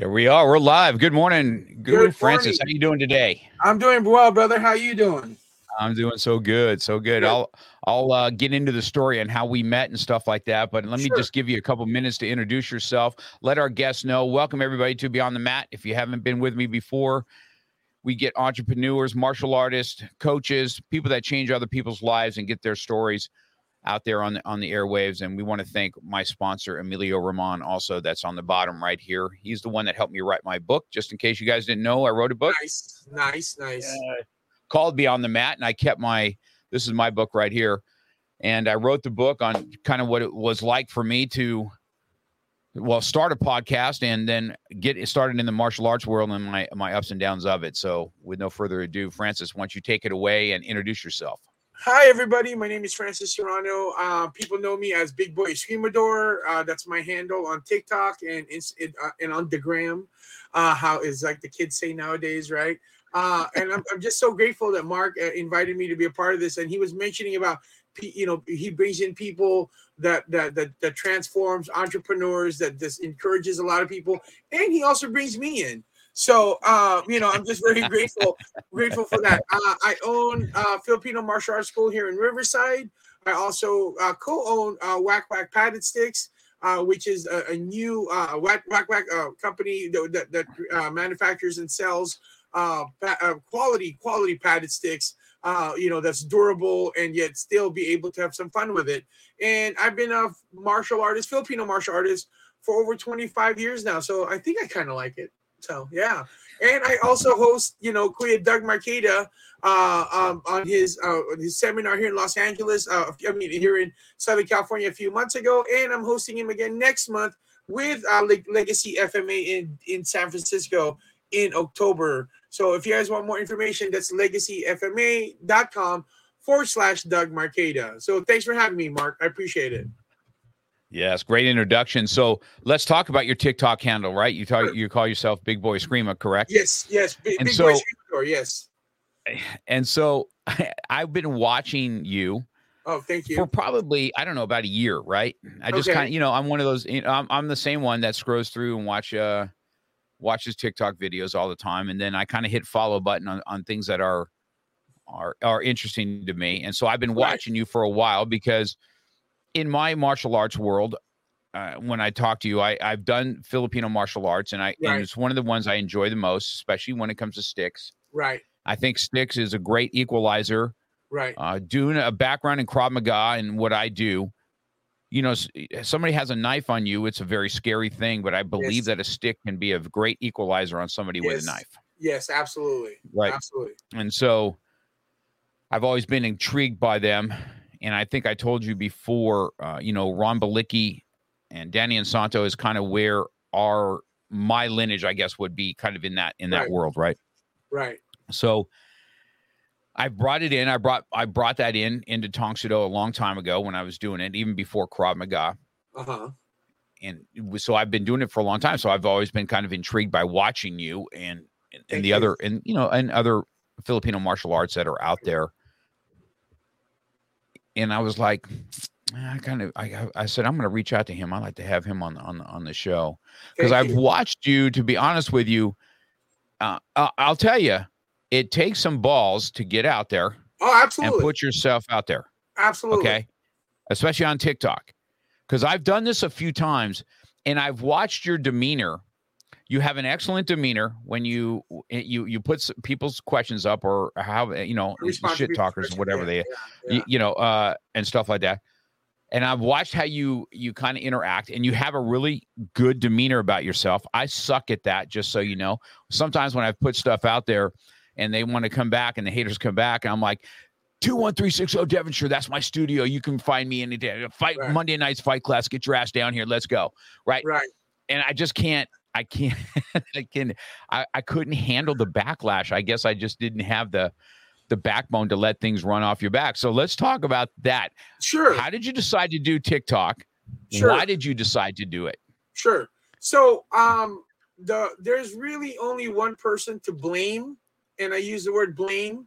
There we are. We're live. Good morning. Good, Good Francis. How you doing today? I'm doing well, brother. How you doing? I'm doing so good, so good. I'll I'll uh, get into the story and how we met and stuff like that. But let me just give you a couple minutes to introduce yourself. Let our guests know. Welcome everybody to Beyond the Mat. If you haven't been with me before, we get entrepreneurs, martial artists, coaches, people that change other people's lives and get their stories out there on the on the airwaves. And we want to thank my sponsor, Emilio Ramon, also that's on the bottom right here. He's the one that helped me write my book. Just in case you guys didn't know, I wrote a book. Nice, nice, nice. Uh, called Beyond the Mat, and I kept my this is my book right here, and I wrote the book on kind of what it was like for me to well start a podcast and then get it started in the martial arts world and my my ups and downs of it. So, with no further ado, Francis, why don't you take it away and introduce yourself? Hi, everybody. My name is Francis Serrano. Uh, people know me as Big Boy Escrimador. Uh, that's my handle on TikTok and uh, and on the gram. Uh, how is like the kids say nowadays, right? Uh, and I'm, I'm just so grateful that Mark uh, invited me to be a part of this. And he was mentioning about, you know, he brings in people that that that, that transforms entrepreneurs, that this encourages a lot of people, and he also brings me in. So, uh, you know, I'm just very grateful, grateful for that. Uh, I own uh, Filipino Martial Arts School here in Riverside. I also uh, co-own uh, WakWak Padded Sticks, uh, which is a, a new Whack Whack Whack company that, that, that manufactures and sells uh, quality quality padded sticks you know that's durable and yet still be able to have some fun with it and i've been a martial artist filipino martial artist for over 25 years now so i think i kind of like it so yeah and i also host you know kuya doug Marcaida uh, um, on his uh, his seminar here in Los Angeles. Uh, I mean, here in Southern California a few months ago, and I'm hosting him again next month with uh, Legacy FMA in in San Francisco in October. So if you guys want more information, that's legacyfma.com forward slash Doug Marcaida. So thanks for having me, Mark. I appreciate it. Yes, great introduction. So let's talk about your TikTok handle, right? You talk, you call yourself Big Boy Screamer, correct? Yes, yes, Big, Big so, Boy Screamer, yes. And so I've been watching you. Oh, thank you. For probably I don't know about a year, right? I just okay. kind of you know I'm one of those. You know, I'm I'm the same one that scrolls through and watch uh watches TikTok videos all the time, and then I kind of hit follow button on, on things that are are are interesting to me. And so I've been watching you for a while because in my martial arts world, uh, when I talk to you, I I've done Filipino martial arts, and I right. and it's one of the ones I enjoy the most, especially when it comes to sticks. Right. I think sticks is a great equalizer. Right. Uh, doing a background in Krav Maga and what I do, you know, somebody has a knife on you, it's a very scary thing, but I believe yes. that a stick can be a great equalizer on somebody yes. with a knife. Yes, absolutely. Right. Absolutely. And so I've always been intrigued by them. And I think I told you before, uh, you know, Ron Balicki and Dan Inosanto is kind of where our my lineage, I guess, would be kind of in that in that right. world, right? Right. So I brought it in. I brought I brought that in into Tang Soo a long time ago when I was doing it, even before Krav Maga. Uh-huh. And so I've been doing it for a long time. So I've always been kind of intrigued by watching you and and, and the you. other and you know and other Filipino martial arts that are out there. And I was like, I kind of I I said I'm going to reach out to him. I like to have him on on on the show because I've watched you. To be honest with you, uh, I'll tell you it takes some balls to get out there. Oh, absolutely. And put yourself out there. Absolutely. Okay. Especially on TikTok. Because I've done this a few times and I've watched your demeanor. You have an excellent demeanor when you you you put people's questions up or how you know shit talkers whatever they yeah, yeah. You, you, know uh and stuff like that and i've watched how you you kind of interact and you have a really good demeanor about yourself i suck at that just so you know sometimes when i've put stuff out there and they want to come back and the haters come back and i'm like 21360 Devonshire. That's my studio. You can find me any day. Fight right. Monday night's fight class. Get your ass down here. Let's go. Right. Right. And I just can't I can't I can I, I couldn't handle the backlash. I guess I just didn't have the the backbone to let things run off your back. So let's talk about that. Sure. How did you decide to do TikTok? Sure. Why did you decide to do it? Sure. So um the there's really only one person to blame, and I use the word blame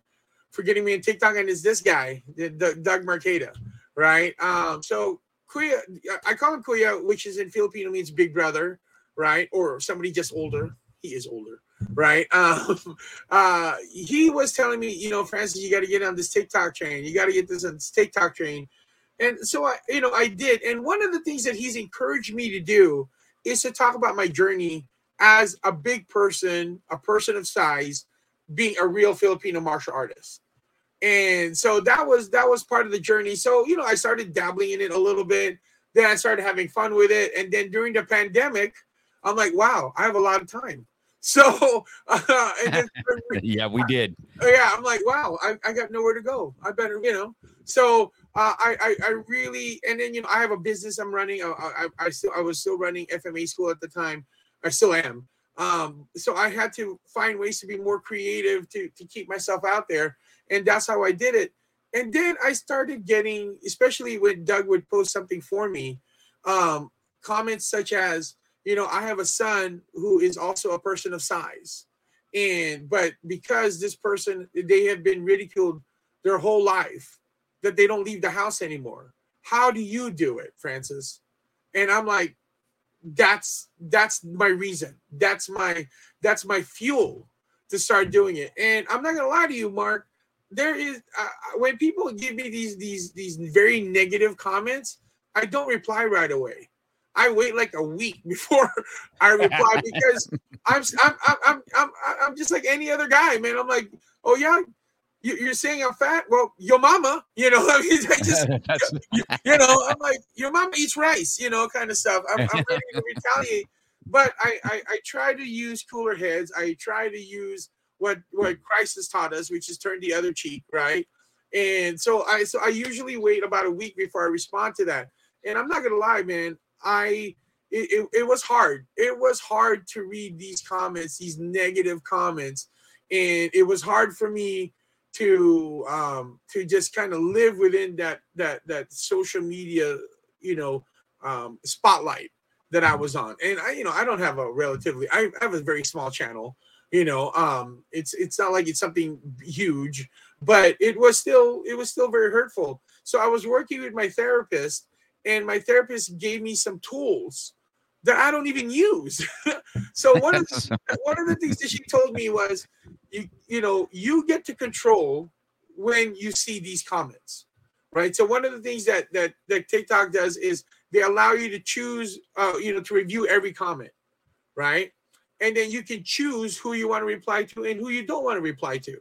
for getting me in TikTok, and it's this guy, the, the Doug Marcaida, right? Um, so Kuya, I call him Kuya, which is in Filipino means big brother right? Or somebody just older. He is older, right? Um, uh, he was telling me, you know, Francis, you got to get on this TikTok train. You got to get this on this TikTok train. And so I, you know, I did. And one of the things that he's encouraged me to do is to talk about my journey as a big person, a person of size, being a real Filipino martial artist. And so that was that was part of the journey. So, you know, I started dabbling in it a little bit. Then I started having fun with it. And then during the pandemic, I'm like, wow, I have a lot of time. So, uh, then, yeah, we did. Yeah, I'm like, wow, I, I got nowhere to go. I better, you know. So, uh, I, I, I really, and then you know, I have a business I'm running. I, I, I still, I was still running FMA school at the time. I still am. Um, so I had to find ways to be more creative to to keep myself out there, and that's how I did it. And then I started getting, especially when Doug would post something for me, um, comments such as, you know, I have a son who is also a person of size. And but because this person they have been ridiculed their whole life that they don't leave the house anymore. How do you do it, Francis? And I'm like, that's that's my reason. That's my that's my fuel to start doing it. And I'm not gonna lie to you, Mark. There is uh, when people give me these these these very negative comments, I don't reply right away. I wait like a week before I reply because I'm, I'm I'm I'm I'm just like any other guy, man. I'm like, oh yeah, you're saying I'm fat. Well, your mama, you know, I mean, I just, you know, I'm like, your mama eats rice, you know, kind of stuff. I'm, I'm ready to retaliate, but I, I I try to use cooler heads. I try to use what what Christ has taught us, which is turn the other cheek, right? And so I so I usually wait about a week before I respond to that. And I'm not gonna lie, man. I it, it, it, was hard. It was hard to read these comments, these negative comments, and it was hard for me to um to just kind of live within that that that social media, you know, um spotlight that I was on. And I, you know, I don't have a relatively I have a very small channel, you know. Um it's it's not like it's something huge, but it was still it was still very hurtful. So I was working with my therapist and my therapist gave me some tools that I don't even use. so one of the, one of the things that she told me was, you you know, you get to control when you see these comments, right? So one of the things that that that TikTok does is they allow you to choose, uh, you know, to review every comment, right? And then you can choose who you want to reply to and who you don't want to reply to,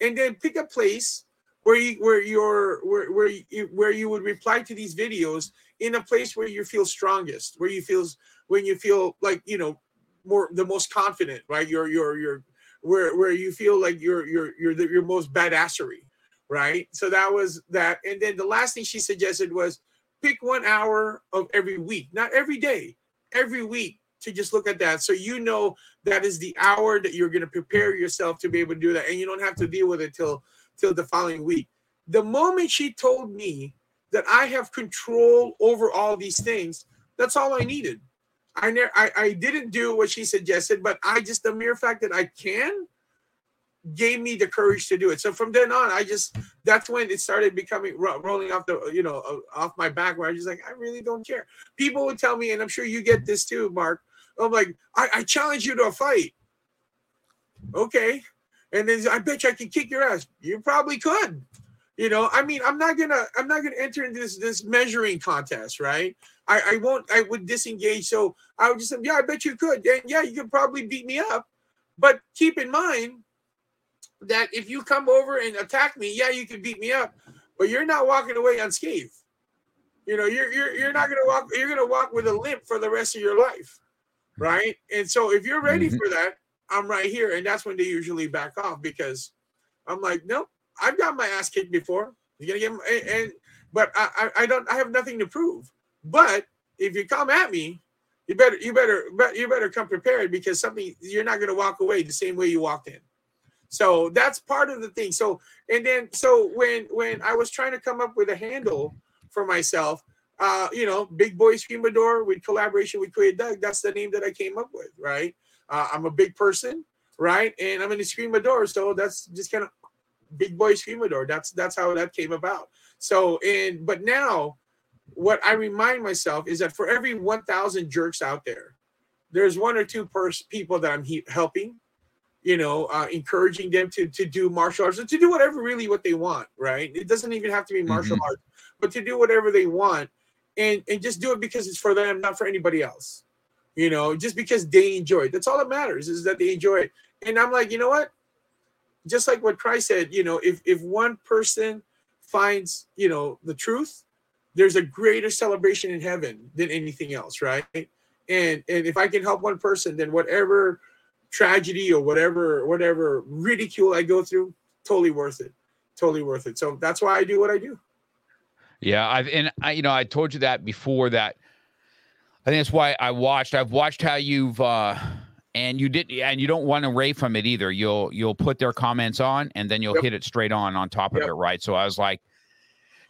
and then pick a place where you where you're where where you, where you would reply to these videos in a place where you feel strongest, where you feel when you feel like you know more the most confident, right? You're you're you're where where you feel like you're you're you're the, your most badassery, right? So that was that, and then the last thing she suggested was pick one hour of every week, not every day, every week to just look at that so you know that is the hour that you're going to prepare yourself to be able to do that and you don't have to deal with it till till the following week. The moment she told me that I have control over all these things, that's all I needed. I, ne- I, I didn't do what she suggested, but I just the mere fact that I can gave me the courage to do it. So from then on, I just that's when it started becoming ro- rolling off the you know off my back where I was just like I really don't care. People would tell me, and I'm sure you get this too, Mark. I'm like I, I challenge you to a fight. Okay, and then I bet you I can kick your ass. You probably could. You know, I mean, I'm not gonna I'm not gonna enter into this this measuring contest, right? I, I won't I would disengage. So I would just say, yeah, I bet you could. And yeah, you could probably beat me up. But keep in mind that if you come over and attack me, yeah, you can beat me up, but you're not walking away unscathed. You know, you're you're you're not gonna walk, you're gonna walk with a limp for the rest of your life. Right. And so if you're ready mm-hmm. for that, I'm right here. And that's when they usually back off because I'm like, nope, I've got my ass kicked before. You're gonna get and, and but I, I don't I have nothing to prove. But if you come at me, you better you better you better come prepared because something you're not gonna walk away the same way you walked in. So that's part of the thing. So and then so when when I was trying to come up with a handle for myself, uh, you know, Big Boy Escrimador with collaboration with Kuya Doug, that's the name that I came up with, right? Uh, I'm a big person, right? And I'm in the Escrimador, so that's just kind of Big Boy Escrimador. That's that's how that came about. So and but now what I remind myself is that for every 1,000 jerks out there, there's one or two pers- people that I'm he- helping, you know, uh, encouraging them to to do martial arts to do whatever really what they want, right? It doesn't even have to be martial mm-hmm. arts, but to do whatever they want, and and just do it because it's for them, not for anybody else. You know, just because they enjoy it. That's all that matters is that they enjoy it. And I'm like, you know what? Just like what Christ said, you know, if if one person finds, you know, the truth, there's a greater celebration in heaven than anything else, right? And and if I can help one person, then whatever tragedy or whatever whatever ridicule I go through, totally worth it. Totally worth it. So that's why I do what I do. Yeah, I've and I you know I told you that before that I think that's why I watched. I've watched how you've uh and you did and you don't want to ray from it either. You'll you'll put their comments on and then you'll yep. hit it straight on on top of it, right? So I was like,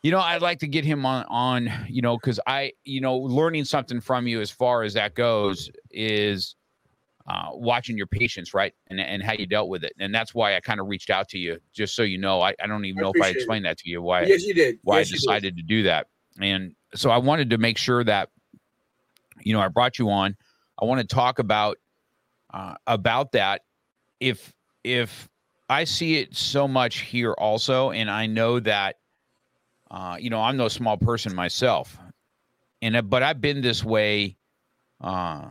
you know, I'd like to get him on on, you know, because I, you know, learning something from you as far as that goes is uh, watching your patience, right, and and how you dealt with it, and that's why I kind of reached out to you, just so you know. I, I don't even I know if I explained it. that to you why. Yes, you did. Why yes, I decided to do that, and so I wanted to make sure that, you know, I brought you on. I want to talk about uh, about that. If if I see it so much here also, and I know that uh, you know, I'm no small person myself, and uh, but I've been this way. Uh,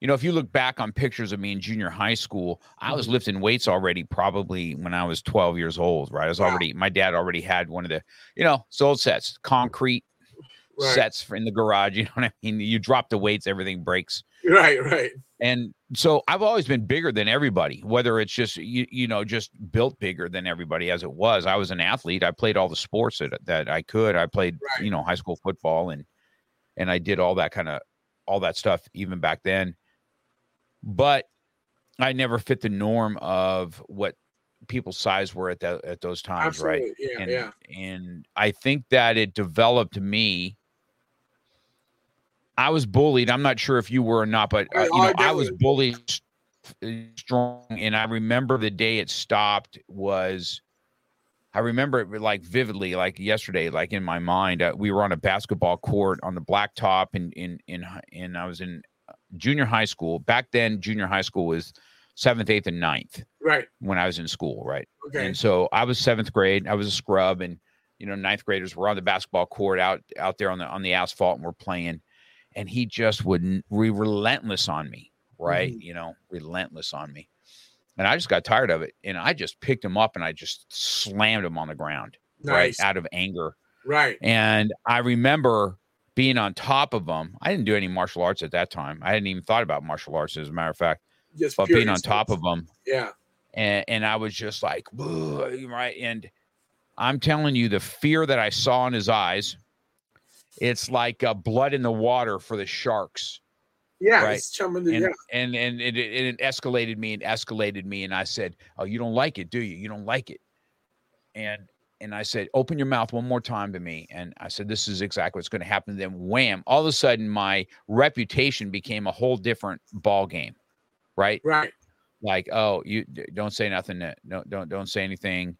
you know, if you look back on pictures of me in junior high school, I was lifting weights already probably when I was 12 years old, right? I was wow. already, my dad already had one of the, you know, old sets, concrete right. sets in the garage. You know what I mean? You drop the weights, everything breaks. Right, right. And so I've always been bigger than everybody, whether it's just you, you know just built bigger than everybody as it was. I was an athlete. I played all the sports that, that I could. I played right. you know high school football and and I did all that kind of all that stuff even back then. But I never fit the norm of what people's size were at that at those times, Absolutely. right? Yeah, and, yeah. And I think that it developed me I was bullied. I'm not sure if you were or not, but uh, you know, I, was bullied strong, and I remember the day it stopped was. I remember it like vividly, like yesterday, like in my mind. Uh, we were on a basketball court on the blacktop, and in in in I was in uh, junior high school. Back then, junior high school was seventh, eighth, and ninth. Right. When I was in school, right. Okay. And so I was seventh grade. I was a scrub, and you know, ninth graders were on the basketball court out out there on the on the asphalt, and we're playing and he just wouldn't be relentless on me, right? Mm-hmm. You know, relentless on me. And I just got tired of it. And I just picked him up and I just slammed him on the ground, nice. right? Out of anger. Right. And I remember being on top of him. I didn't do any martial arts at that time. I hadn't even thought about martial arts, as a matter of fact. Just but being on top of him. Yeah. And, and I was just like, right. And I'm telling you, the fear that I saw in his eyes, it's like uh, blood in the water for the sharks. Yeah, right. and, yeah. and and it, it, it escalated me and escalated me, and I said, "Oh, you don't like it, do you? You don't like it?" And and I said, "Open your mouth one more time to me." And I said, "This is exactly what's going to happen." Then wham! All of a sudden, my reputation became a whole different ball game, right? Right. Like, oh, you don't say nothing. to no, don't don't say anything.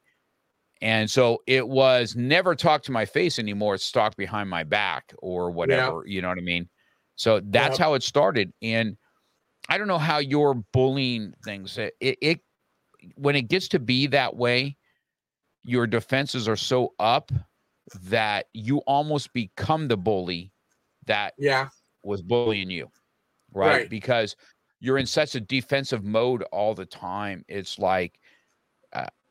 And so it was never talk to my face anymore. It's talk behind my back or whatever. Yeah. You know what I mean? So that's yeah. how it started. And I don't know how your bullying things it, it when it gets to be that way, your defenses are so up that you almost become the bully that Yeah. was bullying you, right? Right. Because you're in such a defensive mode all the time. It's like,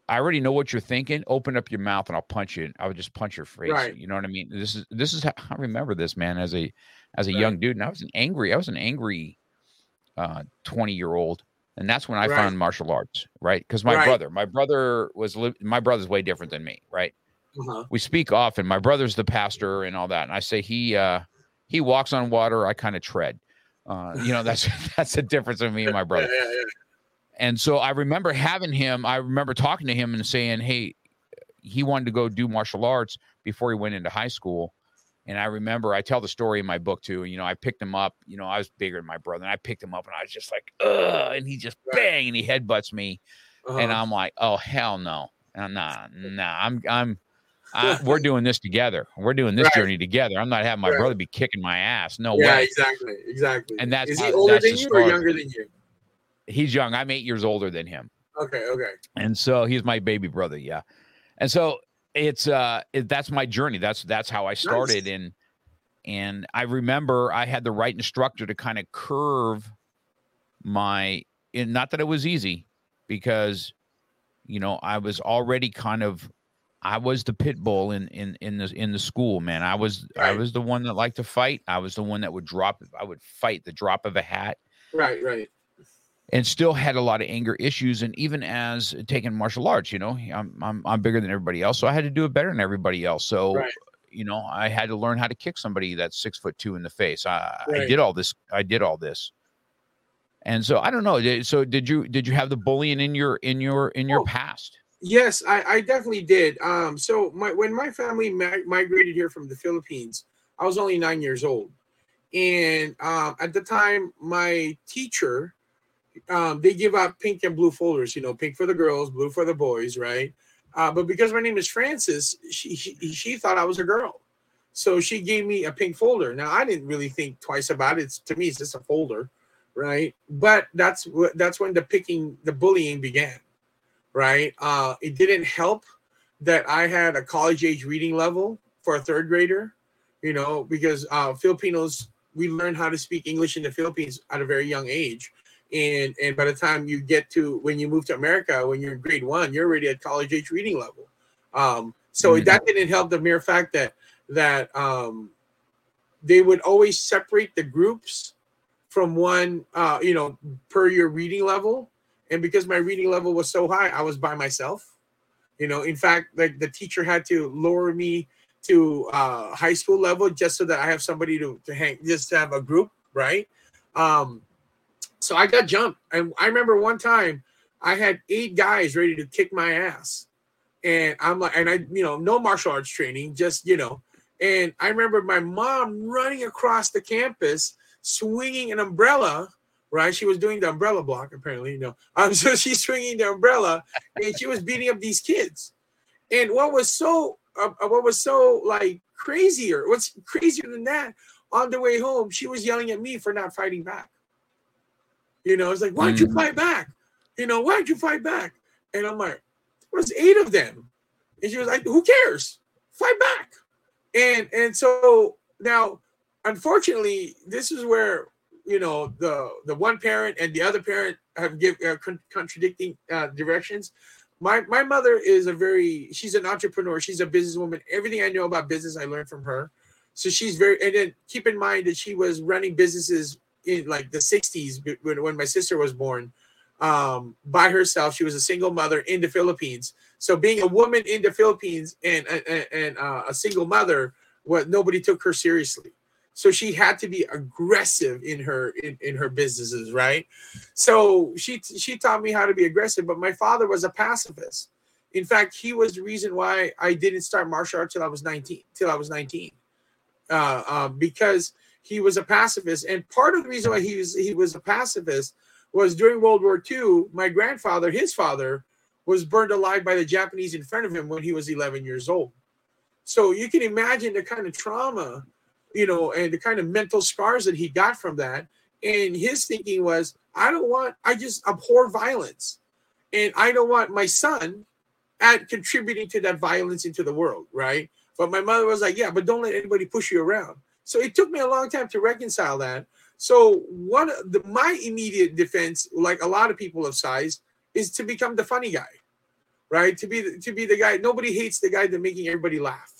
I already know what you're thinking. Open up your mouth and I'll punch you. I would just punch your face. Right. You know what I mean? This is this is how I remember this man as a as a Right. young dude, and I was an angry. I was an angry uh 20 year old, and that's when I Right. found martial arts. Right? Because my brother, my brother was li- my brother's way different than me. Right? Uh-huh. we speak often. My brother's the pastor and all that, and I say he uh he walks on water. I kind of tread. Uh, you know that's that's the difference of me and my brother. Yeah, yeah, yeah. And so I remember having him. I remember talking to him and saying, "Hey, he wanted to go do martial arts before he went into high school." And I remember I tell the story in my book too. You know, I picked him up. You know, I was bigger than my brother, and I picked him up, and I was just like, "Ugh!" And he just bang, and he headbutts me, and Uh-huh. I'm like, "Oh hell no, Uh, nah, nah, I'm I'm." I, we're doing this together. We're doing this Right. journey together. I'm not having my Right. brother be kicking my ass. No way. yeah, way. exactly, exactly. And that's is he older that's than you or younger than you? He's young. I'm eight years older than him. Okay, okay. and so he's my baby brother yeah and so it's uh it, that's my journey that's that's how i started and and i remember i had the right instructor to kind of curve my and not that it was easy because you know i was already kind of i was the pit bull in in in the in the school man i was i was the one that liked to fight i was the one that would drop i would fight the drop of a hat Right, right. And still had a lot of anger issues. And even as taking martial arts, you know, I'm I'm I'm bigger than everybody else, so I had to do it better than everybody else. So, Right. you know, I had to learn how to kick somebody that's six foot two in the face. I, I did all this. I did all this. And so I don't know. So did you did you have the bullying in your in your in your Oh. past? Yes, I, I definitely did. Um, so my when my family mi- migrated here from the Philippines, I was only nine years old, and um, at the time, my teacher, um, they give out pink and blue folders. You know, pink for the girls, blue for the boys, right? Uh, but because my name is Francis, she, she she thought I was a girl, so she gave me a pink folder. Now I didn't really think twice about it. It's, to me, it's just a folder, right? But that's that's when the picking, the bullying began right? Uh, it didn't help that I had a college age reading level for a third grader, you know, because uh, Filipinos we learn how to speak English in the Philippines at a very young age, and and by the time you get to when you move to America, when you're in grade one, you're already at college age reading level. Um, so Mhm. that didn't help the mere fact that that um, they would always separate the groups from one, uh, you know, per your reading level and because my reading level was so high i was by myself you know in fact like the teacher had to lower me to uh high school level just so that i have somebody to, to hang just to have a group right um so i got jumped and i remember one time i had eight guys ready to kick my ass and i'm like and i you know no martial arts training just you know and i remember my mom running across the campus swinging an umbrella right? She was doing the umbrella block, apparently, you know. Um, so she's swinging the umbrella and she was beating up these kids. And what was so, uh, uh, what was so like crazier, what's crazier than that, on the way home, she was yelling at me for not fighting back. You know, it's like, why'd you Mm. fight back? You know, why'd you fight back? And I'm like, there's eight of them. And she was like, who cares? Fight back. And and so now, unfortunately, this is where you know the the one parent and the other parent have give uh, con- contradicting uh, directions my my mother is a very she's an entrepreneur she's a businesswoman everything i know about business i learned from her so she's very and then keep in mind that she was running businesses in like the 60s when, when my sister was born um, by herself she was a single mother in the philippines. So being a woman in the philippines and and, and uh, a single mother what nobody took her seriously. So she had to be aggressive in her in, in her businesses right? So she she taught me how to be aggressive but my father was a pacifist. In fact he was the reason why i didn't start martial arts till i was 19 till i was 19 uh, um, because he was a pacifist and part of the reason why he was he was a pacifist was during world war ii my grandfather his father was burned alive by the japanese in front of him when he was 11 years old so you can imagine the kind of trauma you know, and the kind of mental scars that he got from that. And his thinking was, I don't want, I just abhor violence. And I don't want my son at contributing to that violence into the world, right? But my mother was like, yeah, but don't let anybody push you around. So it took me a long time to reconcile that. So one the my immediate defense, like a lot of people of size, is to become the funny guy, right? To be the, to be the guy. Nobody hates the guy that making everybody laugh,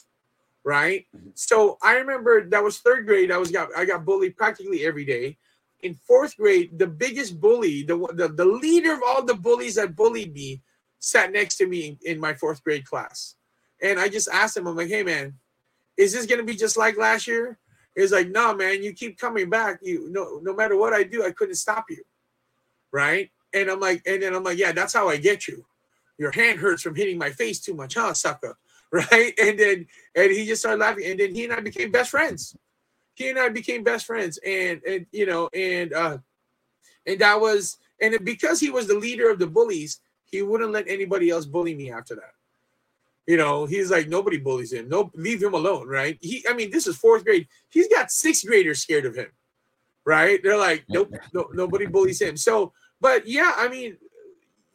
right? Mm-hmm. So I remember that was third grade. I was got I got bullied practically every day. In fourth grade, the biggest bully, the the, the leader of all the bullies that bullied me, sat next to me in, in my fourth grade class, and I just asked him, I'm like, hey man, is this gonna be just like last year? It's like, no, man, you keep coming back. You no, no matter what I do, I couldn't stop you. Right. And I'm like, and then I'm like, yeah, that's how I get you. Your hand hurts from hitting my face too much, huh, sucker? Right. And then and he just started laughing. And then he and I became best friends. He and I became best friends. And and you know, and uh and that was and because he was the leader of the bullies, he wouldn't let anybody else bully me after that. You know, he's like nobody bullies him. No, leave him alone, right? He, I mean, this is fourth grade. He's got sixth graders scared of him, right? They're like, nope, no, nobody bullies him. So, but yeah, I mean,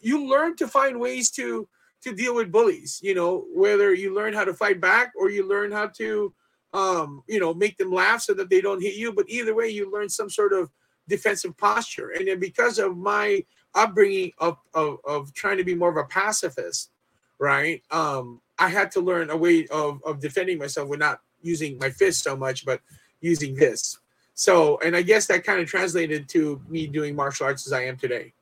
you learn to find ways to to deal with bullies. You know, whether you learn how to fight back or you learn how to, um, you know, make them laugh so that they don't hit you. But either way, you learn some sort of defensive posture. And then because of my upbringing of, of, of trying to be more of a pacifist, right? Um, I had to learn a way of, of defending myself with not using my fist so much, but using this. So, and I guess that kind of translated to me doing martial arts as I am today.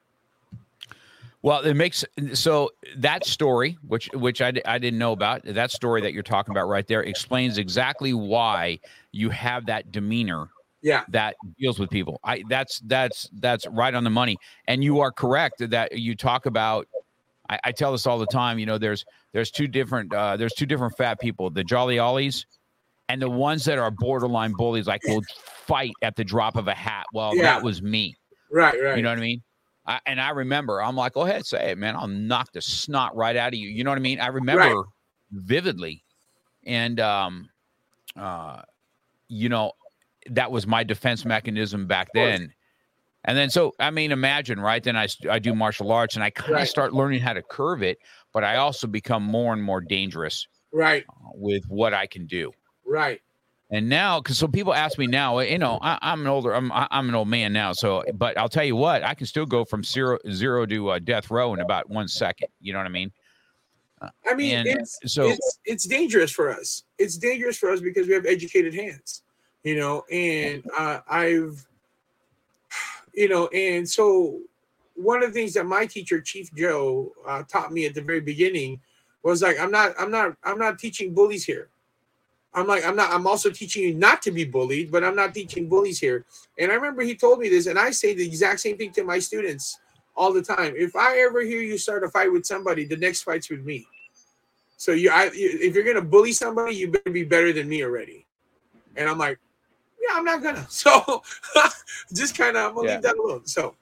Well, it makes so that story, which which I, I didn't know about, that story that you're talking about right there explains exactly why you have that demeanor. Yeah, that deals with people. I that's that's that's right on the money. And you are correct that you talk about I, I, tell this all the time. You know, there's there's two different uh, there's two different fat people, the Jolly Ollies, and the ones that are borderline bullies, like will fight at the drop of a hat. Well, yeah. that was me. Right, right. You know what I mean? I, and I remember, I'm like, go ahead, say it, man. I'll knock the snot right out of you. You know what I mean? I remember right. vividly, and um, uh, you know, that was my defense mechanism back then. And then, so I mean, imagine, right? Then I, I do martial arts and I kind of right. start learning how to curve it, but I also become more and more dangerous, right? Uh, with what I can do, right? And now, because so people ask me now, you know, I, am an older, I'm I'm an old man now, so but I'll tell you what, I can still go from zero zero to uh, death row in about one second. You know what I mean? Uh, I mean, it's, so it's it's dangerous for us. It's dangerous for us because we have educated hands, you know. And uh, I've you know, and so one of the things that my teacher, Chief Joe, uh, taught me at the very beginning was like, I'm not, I'm not, I'm not teaching bullies here. I'm like, I'm not, I'm also teaching you not to be bullied, but I'm not teaching bullies here. And I remember he told me this, and I say the exact same thing to my students all the time. If I ever hear you start a fight with somebody, the next fight's with me. So you, I, if you're gonna bully somebody, you better be better than me already. And I'm like, yeah, I'm not gonna. So just kind of I'm gonna yeah. leave that alone. So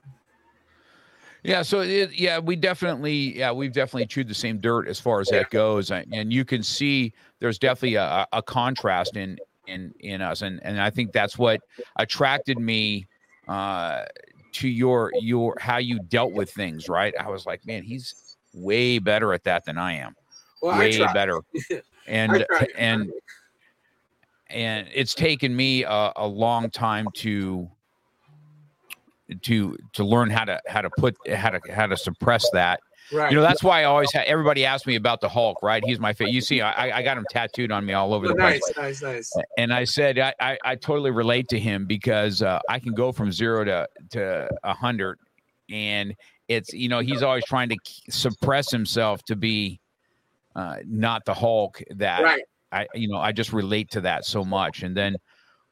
yeah, so it, yeah, we definitely, yeah, we've definitely chewed the same dirt as far as that goes, and you can see there's definitely a, a contrast in in in us, and and I think that's what attracted me uh, to your your how you dealt with things. Right, I was like, man, he's way better at that than I am, well, way I better, and and and it's taken me a, a long time to to to learn how to how to put how to how to suppress that. Right. You know, that's why I always have everybody asks me about the Hulk, right? He's my favorite. You see, I, I got him tattooed on me all over oh, the nice, place. Nice, nice, nice, And I said I, I, I totally relate to him because uh, I can go from zero to to a hundred, and it's you know he's always trying to suppress himself to be uh, not the Hulk that right. I you know I just relate to that so much, and then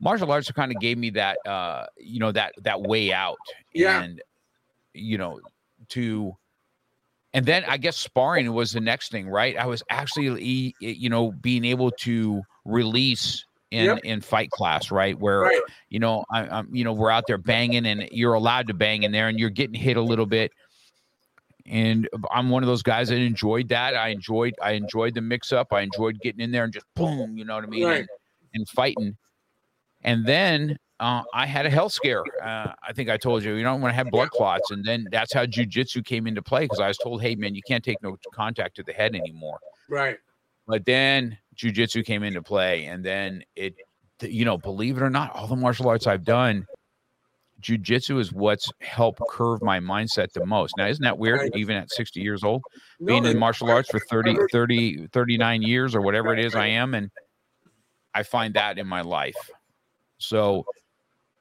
martial arts kind of gave me that uh you know that that way out, yeah. and you know to and then I guess sparring was the next thing, right? I was actually you know being able to release in yep. in fight class, right? Where right. you know I, am you know we're out there banging and you're allowed to bang in there and you're getting hit a little bit and I'm one of those guys that enjoyed that. I enjoyed I enjoyed the mix up. I enjoyed getting in there and just boom, you know what I mean, right. and, and, fighting. And then uh, I had a health scare. Uh, I think I told you, you don't want to have blood clots. And then that's how jujitsu came into play because I was told, hey, man, you can't take no contact to the head anymore. Right. But then jujitsu came into play. And then it, you know, believe it or not, all the martial arts I've done, jujitsu is what's helped curve my mindset the most. Now, isn't that weird? Even at 60 years old, being in martial arts for 30, 30, 39 years or whatever it is I am. And I find that in my life. So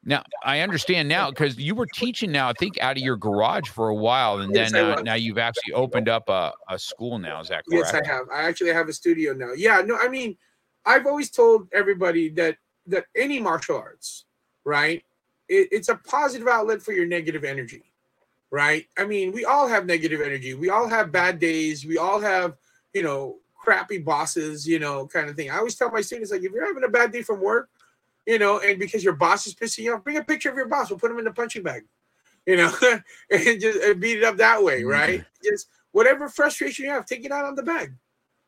now I understand now because you were teaching now, I think out of your garage for a while, and then uh, now you've actually opened up a, a school now. Is that correct? Yes, I have. I actually have a studio now. Yeah, no, I mean, I've always told everybody that that any martial arts, right? It, it's a positive outlet for your negative energy, right? I mean, we all have negative energy. We all have bad days. We all have, you know, crappy bosses, you know, kind of thing. I always tell my students like, if you're having a bad day from work, you know, and because your boss is pissing you off, bring a picture of your boss. We'll put him in the punching bag, you know, and just and beat it up that way, mm-hmm. right? Just whatever frustration you have, take it out on the bag.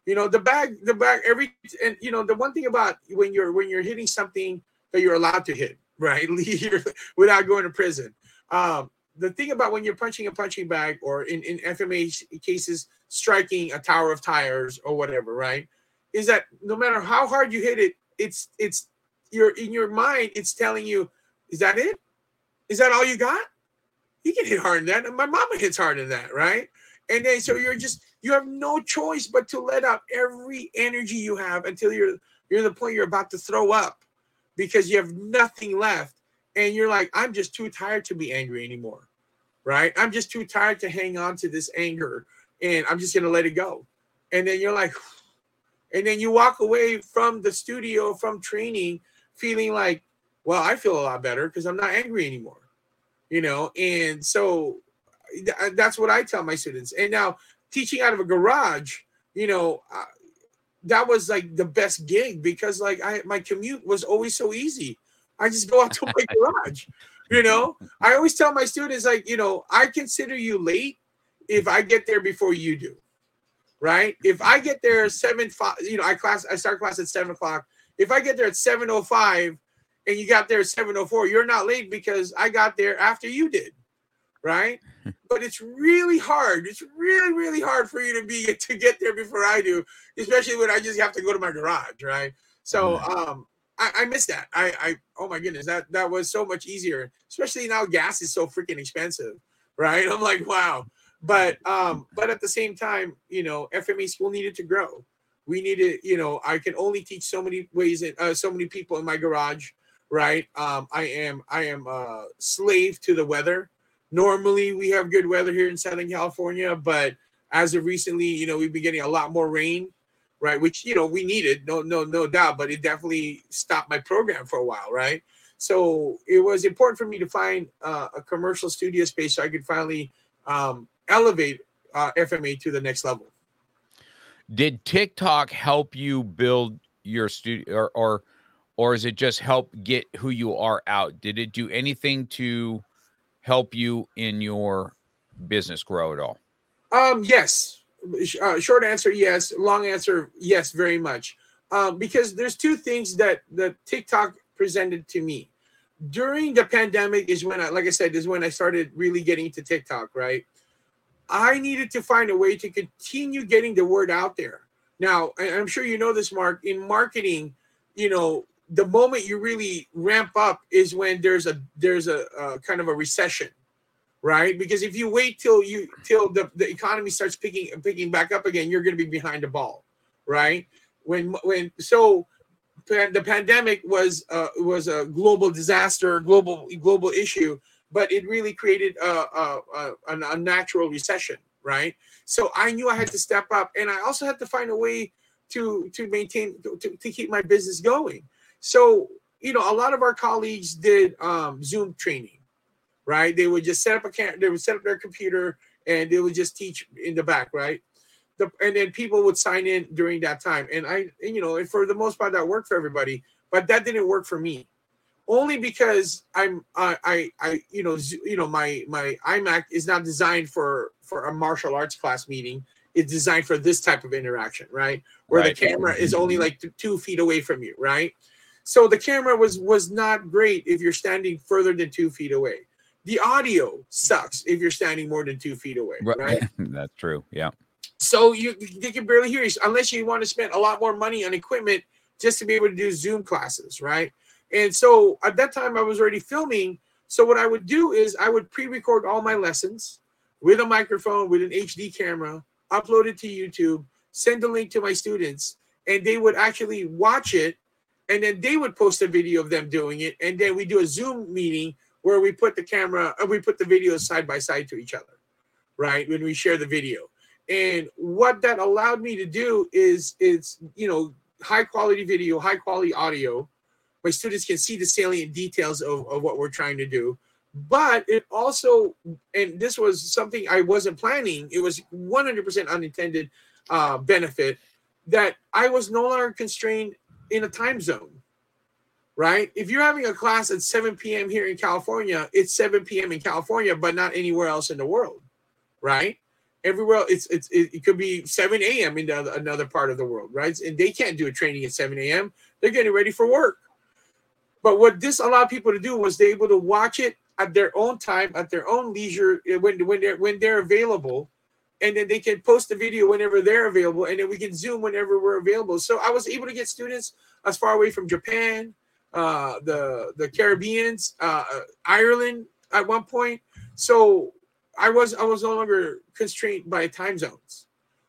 You know, the bag, the bag, every and you know, the one thing about when you're when you're hitting something that you're allowed to hit, right? You're- without going to prison. Um, the thing about when you're punching a punching bag or in, in FMA cases, striking a tower of tires or whatever, right? Is that no matter how hard you hit it, it's it's you're in your mind, it's telling you, is that it? Is that all you got? You can hit harder than that. My mama hits harder than that, right? And then so you're just you have no choice but to let out every energy you have until you're you're the point you're about to throw up because you have nothing left. And you're like, I'm just too tired to be angry anymore. Right? I'm just too tired to hang on to this anger and I'm just gonna let it go. And then you're like, and then you walk away from the studio, from training, feeling like, well, I feel a lot better because I'm not angry anymore. You know, and so th- that's what I tell my students. And now teaching out of a garage, you know, that was like the best gig because like I my commute was always so easy. I just go out to my garage. You know, I always tell my students like, you know, I consider you late if I get there before you do. Right? If I get there mm-hmm. seven five, you know, I class I start class at seven o'clock. If I get there at seven oh five and you got there at seven oh four, you're not late because I got there after you did. Right? But it's really hard. It's really, really hard for you to be to get there before I do, especially when I just have to go to my garage, right? So um I, I miss that. I I oh my goodness, that that was so much easier, especially now gas is so freaking expensive, right? I'm like, wow. But um, but at the same time, you know, FMA school needed to grow. We needed, you know, I can only teach so many ways and uh, so many people in my garage, right? Um, I am I am a slave to the weather normally we have good weather here in southern california but as of recently you know we've been getting a lot more rain right which you know we needed no no no doubt but it definitely stopped my program for a while right so it was important for me to find uh, a commercial studio space so i could finally um, elevate uh, fma to the next level Did TikTok help you build your studio, or or or is it just help get who you are out? Did it do anything to help you in your business grow at all? Um, yes. Uh, short answer, yes. Long answer, yes, very much. Um, because there's two things that that TikTok presented to me during the pandemic. Is when I, like I said, is when I started really getting into TikTok. Right. I needed to find a way to continue getting the word out there. Now, I'm sure you know this, Mark. In marketing, you know, the moment you really ramp up is when there's a there's a, kind of a recession right? Because if you wait till you till the, the economy starts picking picking back up again, you're going to be behind the ball, right? When when so the pandemic was uh, was a global disaster, global global issue, but it really created a, a, a, an unnatural recession, right? So I knew I had to step up, and I also had to find a way to to maintain to, to keep my business going. So you know, a lot of our colleagues did um, Zoom training right? They would just set up a cam- they would set up their computer and they would just teach in the back, right? The, and then people would sign in during that time. And I, and, you know, and for the most part, that worked for everybody, but that didn't work for me, only because I'm, I, I, I you know, you know, my my iMac is not designed for for a martial arts class meeting. It's designed for this type of interaction, right? Where Right. the camera is only like two feet away from you, right? So the camera was was not great if you're standing further than two feet away. The audio sucks if you're standing more than two feet away, right? That's true. Yeah. So you they can barely hear you unless you want to spend a lot more money on equipment just to be able to do Zoom classes, right? And so at that time I was already filming. So what I would do is I would pre-record all my lessons with a microphone with an HD camera, upload it to YouTube, send the link to my students, and they would actually watch it, and then they would post a video of them doing it, and then we do a Zoom meeting where we put the camera, uh, we put the videos side by side to each other, right? When we share the video. And what that allowed me to do is it's you know high quality video, high quality audio. My students can see the salient details of, of what we're trying to do. But it also, and this was something I wasn't planning, it was 100% unintended uh, benefit that I was no longer constrained in a time zone, right? If you're having a class at 7 p.m. here in California, it's 7 p.m. in California, but not anywhere else in the world, right? everywhere it's it's it, could be 7 a.m. in the, another part of the world, right? And they can't do a training at 7 a.m. They're getting ready for work. But what this allowed people to do was they able to watch it at their own time, at their own leisure, when when they're when they're available, and then they can post the video whenever they're available, and then we can zoom whenever we're available. So I was able to get students as far away from Japan, uh, the the Caribbeans, uh, Ireland at one point. So I was I was no longer constrained by time zones,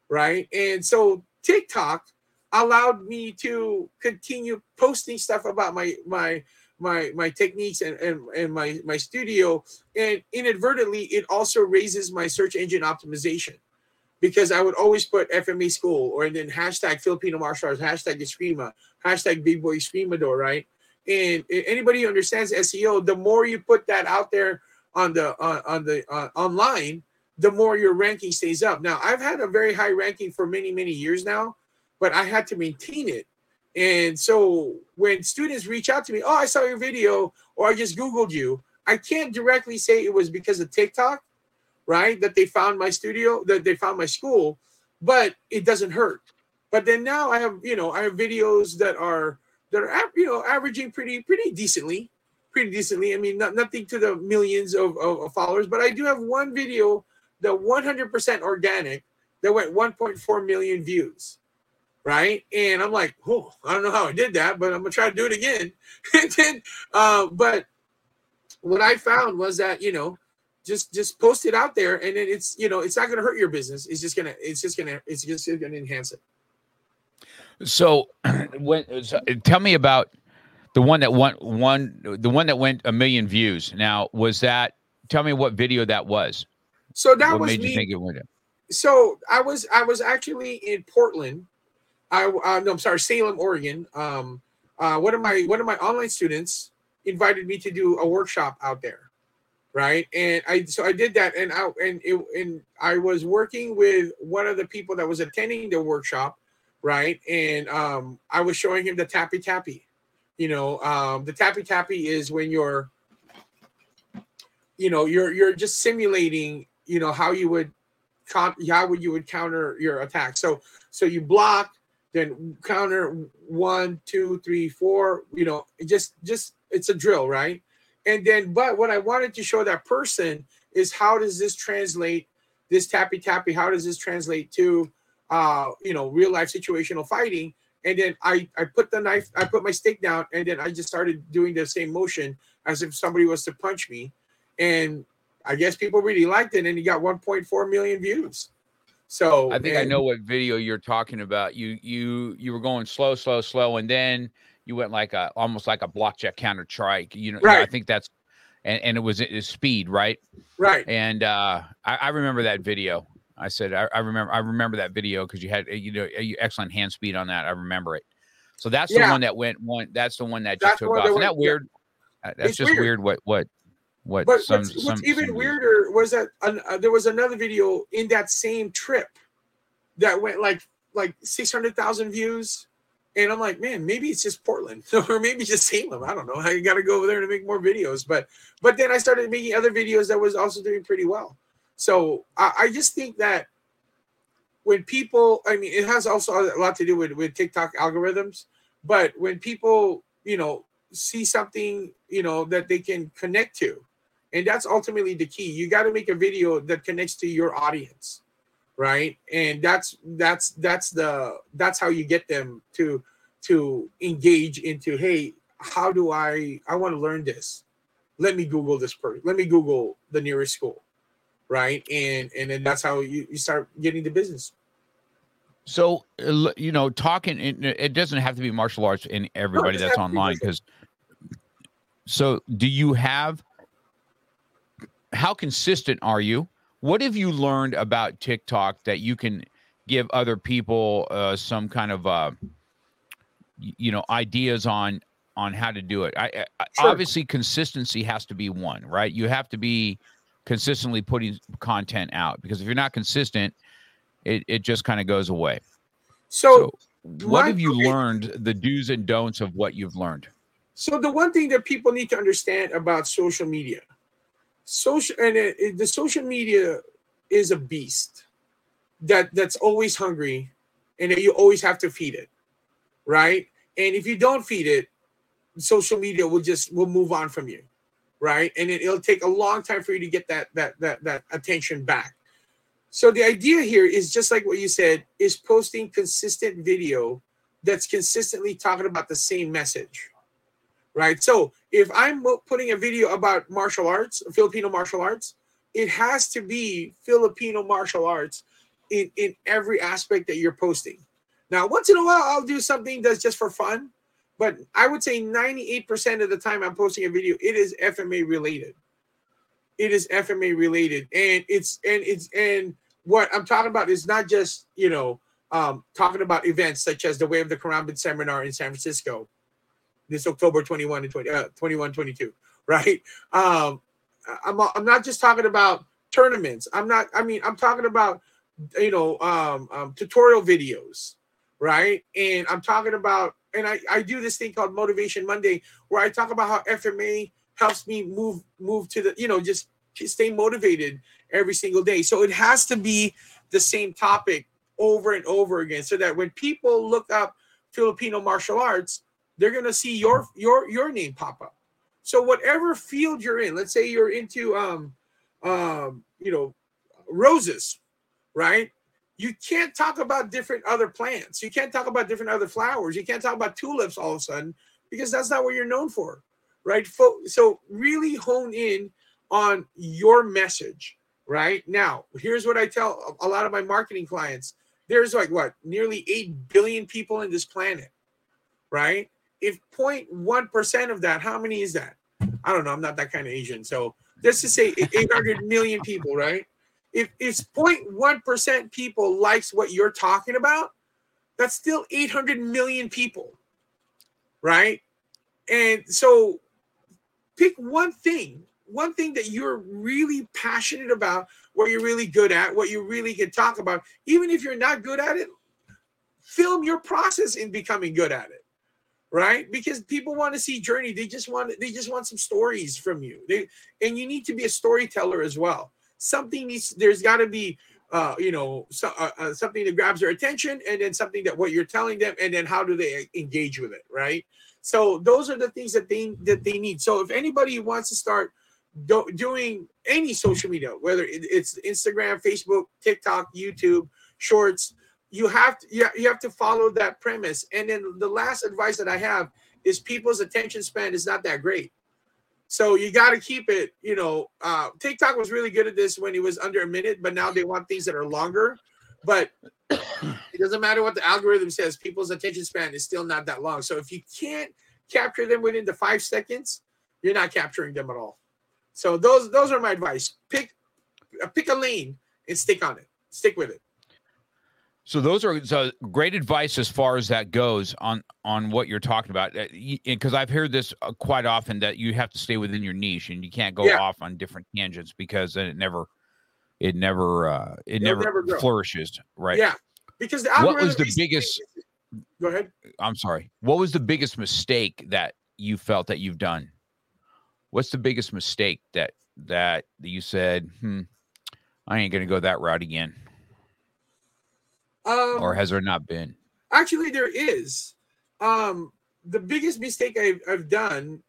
right? And so TikTok allowed me to continue posting stuff about my my my my techniques and, and, and my my studio and inadvertently it also raises my search engine optimization because I would always put FMA school or then hashtag Filipino martial arts, hashtag Eskrima, hashtag Big Boy Escrimador, right? And anybody who understands SEO, the more you put that out there on the uh, on the uh, online, the more your ranking stays up. Now, I've had a very high ranking for many many years now, but I had to maintain it. And so when students reach out to me, oh, I saw your video, or I just Googled you, I can't directly say it was because of TikTok, right? That they found my studio, that they found my school, but it doesn't hurt. But then now I have, you know, I have videos that are that are you know averaging pretty pretty decently pretty decently. I mean, not, nothing to the millions of, of, of followers, but I do have one video that 100% organic that went 1.4 million views. Right. And I'm like, oh, I don't know how I did that, but I'm going to try to do it again. and then, uh, but what I found was that, you know, just just post it out there and then it's you know it's not going to hurt your business it's just going to it's just to it's just to enhance it so when so, tell me about the one that went one the one that went a million views. Now, was that tell me what video that was? So that what was made me. you think it went So I was I was actually in Portland. I uh, no, I'm sorry, Salem, Oregon. Um, uh, one of my one of my online students invited me to do a workshop out there, right? And I so I did that, and I and it and I was working with one of the people that was attending the workshop, right? And um, I was showing him the tappy tappy, you know um, the tappy tappy is when you're you know you're you're just simulating you know how you would how would you would counter your attack so so you block then counter one two three four you know just just it's a drill right? And then but what i wanted to show that person is how does this translate this tappy tappy how does this translate to uh you know real life situational fighting? And then I I put the knife, I put my stick down, and then I just started doing the same motion as if somebody was to punch me, and I guess people really liked it, and he got 1.4 million views. So I think and, I know what video you're talking about. You you you were going slow, slow, slow, and then you went like a almost like a block check counter trike. You know, right. I think that's and, and it was, it was speed, right? Right. And uh, I, I remember that video. I said, I, I remember, I remember that video because you had, you know, excellent hand speed on that. I remember it. So that's Yeah. the one that went one. That's the one that That's just took off. that Isn't that weird? Uh, That's just weird. weird. What what what? But some, what's, some, what's even some- weirder was that an, uh, there was another video in that same trip that went like like 600,000 views. And I'm like, man, maybe it's just Portland or maybe just Salem. I don't know. I got to go over there to make more videos. But but then I started making other videos that was also doing pretty well. So I, I just think that when people, I mean, it has also a lot to do with, with TikTok algorithms. But when people, you know, see something, you know, that they can connect to. And that's ultimately the key. You got to make a video that connects to your audience, right? And that's that's that's the that's how you get them to to engage into, hey, how do I I want to learn this? Let me Google this person. Let me Google the nearest school, right? And and then that's how you, you start getting the business. So you know, talking it doesn't have to be martial arts in everybody no, that's online because. So, do you have? How consistent are you? What have you learned about TikTok that you can give other people uh, some kind of, uh, you know, ideas on on how to do it? I, I sure. obviously consistency has to be one, right? You have to be consistently putting content out because if you're not consistent, it, it just kind of goes away. So, so what have you learned, the do's and don'ts of what you've learned? So the one thing that people need to understand about social media, social and it, it, the social media is a beast that that's always hungry, and you always have to feed it, right? And if you don't feed it, social media will just will move on from you, right? And it, it'll take a long time for you to get that that that that attention back. So the idea here is just like what you said, is posting consistent video that's consistently talking about the same message. Right. So if I'm putting a video about martial arts, Filipino martial arts, it has to be Filipino martial arts in, in every aspect that you're posting. Now, once in a while, I'll do something that's just for fun, but I would say 98% of the time I'm posting a video, it is FMA related it is FMA related, and it's and it's and what I'm talking about is not just you know um, talking about events such as the Way of the Karambit seminar in San Francisco this October 21 and 20, uh, 21, 22, right? Um, I'm, I'm not just talking about tournaments. I'm not, I mean, I'm talking about, you know, um, um, tutorial videos, right? And I'm talking about, and I, I do this thing called Motivation Monday where I talk about how FMA helps me move move to the you know just stay motivated every single day so it has to be the same topic over and over again so that when people look up filipino martial arts they're going to see your your your name pop up so whatever field you're in let's say you're into um um you know roses right you can't talk about different other plants you can't talk about different other flowers you can't talk about tulips all of a sudden because that's not what you're known for right? So really hone in on your message, right? Now, here's what I tell a lot of my marketing clients. There's like what, nearly 8 billion people in this planet, right? If 0.1% of that, how many is that? I don't know. I'm not that kind of Asian. So let's just say 800 million people, right? If it's 0.1% people likes what you're talking about, that's still 800 million people, right? And so pick one thing one thing that you're really passionate about what you're really good at what you really can talk about even if you're not good at it film your process in becoming good at it right? Because people want to see journey. They just want they just want some stories from you. They and you need to be a storyteller as well. Something needs there's got to be uh, you know so, uh, uh, something that grabs their attention and then something that what you're telling them and then how do they engage with it right? So those are the things that they that they need. So if anybody wants to start do, doing any social media, whether it's Instagram, Facebook, TikTok, YouTube, Shorts, you have to you have to follow that premise. And then the last advice that I have is people's attention span is not that great. So you got to keep it, you know, uh, TikTok was really good at this when it was under a minute, but now they want things that are longer. But it doesn't matter what the algorithm says, people's attention span is still not that long. So if you can't capture them within the five seconds, you're not capturing them at all. So those those are my advice. Pick uh, pick a lane and stick on it. Stick with it. So those are so great advice as far as that goes on on what you're talking about. Because uh, I've heard this uh, quite often that you have to stay within your niche and you can't go yeah. off on different tangents because then it never it never uh it never, never flourishes right? Yeah because the what was the biggest go ahead. I'm sorry. What was the biggest mistake that you felt that you've done? What's the biggest mistake that that you said hmm i ain't gonna go that route again um, or has there not been actually there is um the biggest mistake I've, I've done,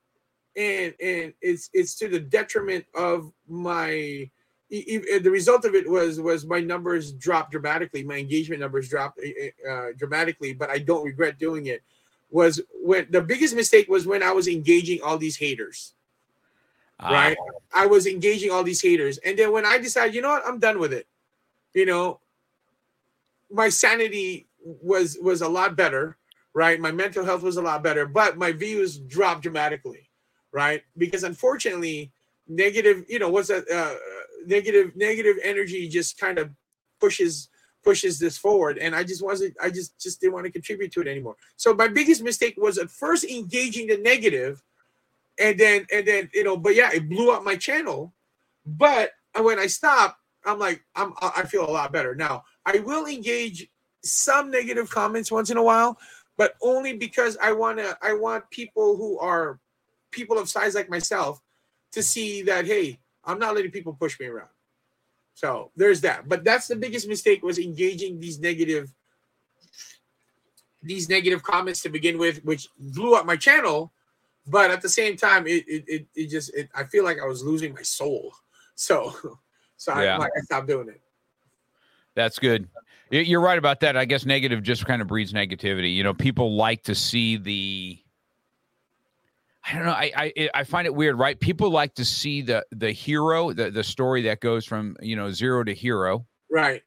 and and it's it's to the detriment of my. The result of it was was my numbers dropped dramatically. My engagement numbers dropped uh, dramatically, but I don't regret doing it. Was when the biggest mistake was when I was engaging all these haters right? I was engaging all these haters. And then when I decided, you know what, I'm done with it. You know, my sanity was was a lot better, right? My mental health was a lot better, but my views dropped dramatically, right? Because unfortunately, negative, you know, what's that uh, negative negative energy just kind of pushes pushes this forward and i just wasn't i just just didn't want to contribute to it anymore so my biggest mistake was at first engaging the negative and then and then you know but yeah it blew up my channel but when i stop i'm like i'm i feel a lot better. Now i will engage some negative comments once in a while but only because i want to i want people who are people of size like myself to see that hey i'm not letting people push me around. So there's that. But that's the biggest mistake was engaging these negative these negative comments to begin with which blew up my channel but at the same time, it it it, it just it, I feel like I was losing my soul. So so yeah. I, like, I stopped doing it. That's good. You're right about that. I guess negative just kind of breeds negativity. You know, people like to see the. I don't know. I, I I find it weird, right? People like to see the the hero, the the story that goes from you know zero to hero, right?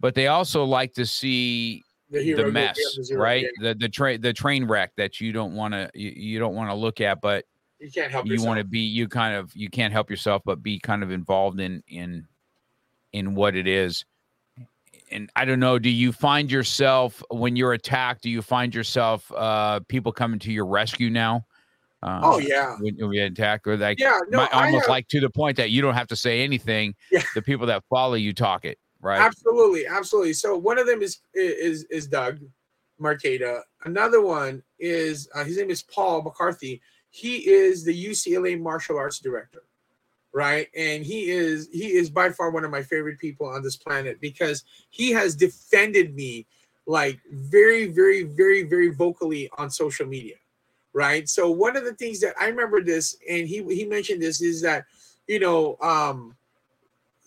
But they also like to see the, the mess, the right? The the train the train wreck that you don't want to you, you don't want to look at, but you can't help. You want to be you kind of you can't help yourself, but be kind of involved in in in what it is. And I don't know. Do you find yourself when you're attacked? Do you find yourself uh people coming to your rescue now? Uh, oh yeah, when, you get attacked, or like yeah, no, almost have, like to the point that you don't have to say anything. Yeah. The people that follow you talk it right? Absolutely, absolutely. So one of them is is is Doug Marcaida. Another one is uh, his name is Paul McCarthy. He is the UCLA martial arts director, right? And he is he is by far one of my favorite people on this planet because he has defended me like very very very very vocally on social media right so one of the things that i remember this and he he mentioned this is that you know um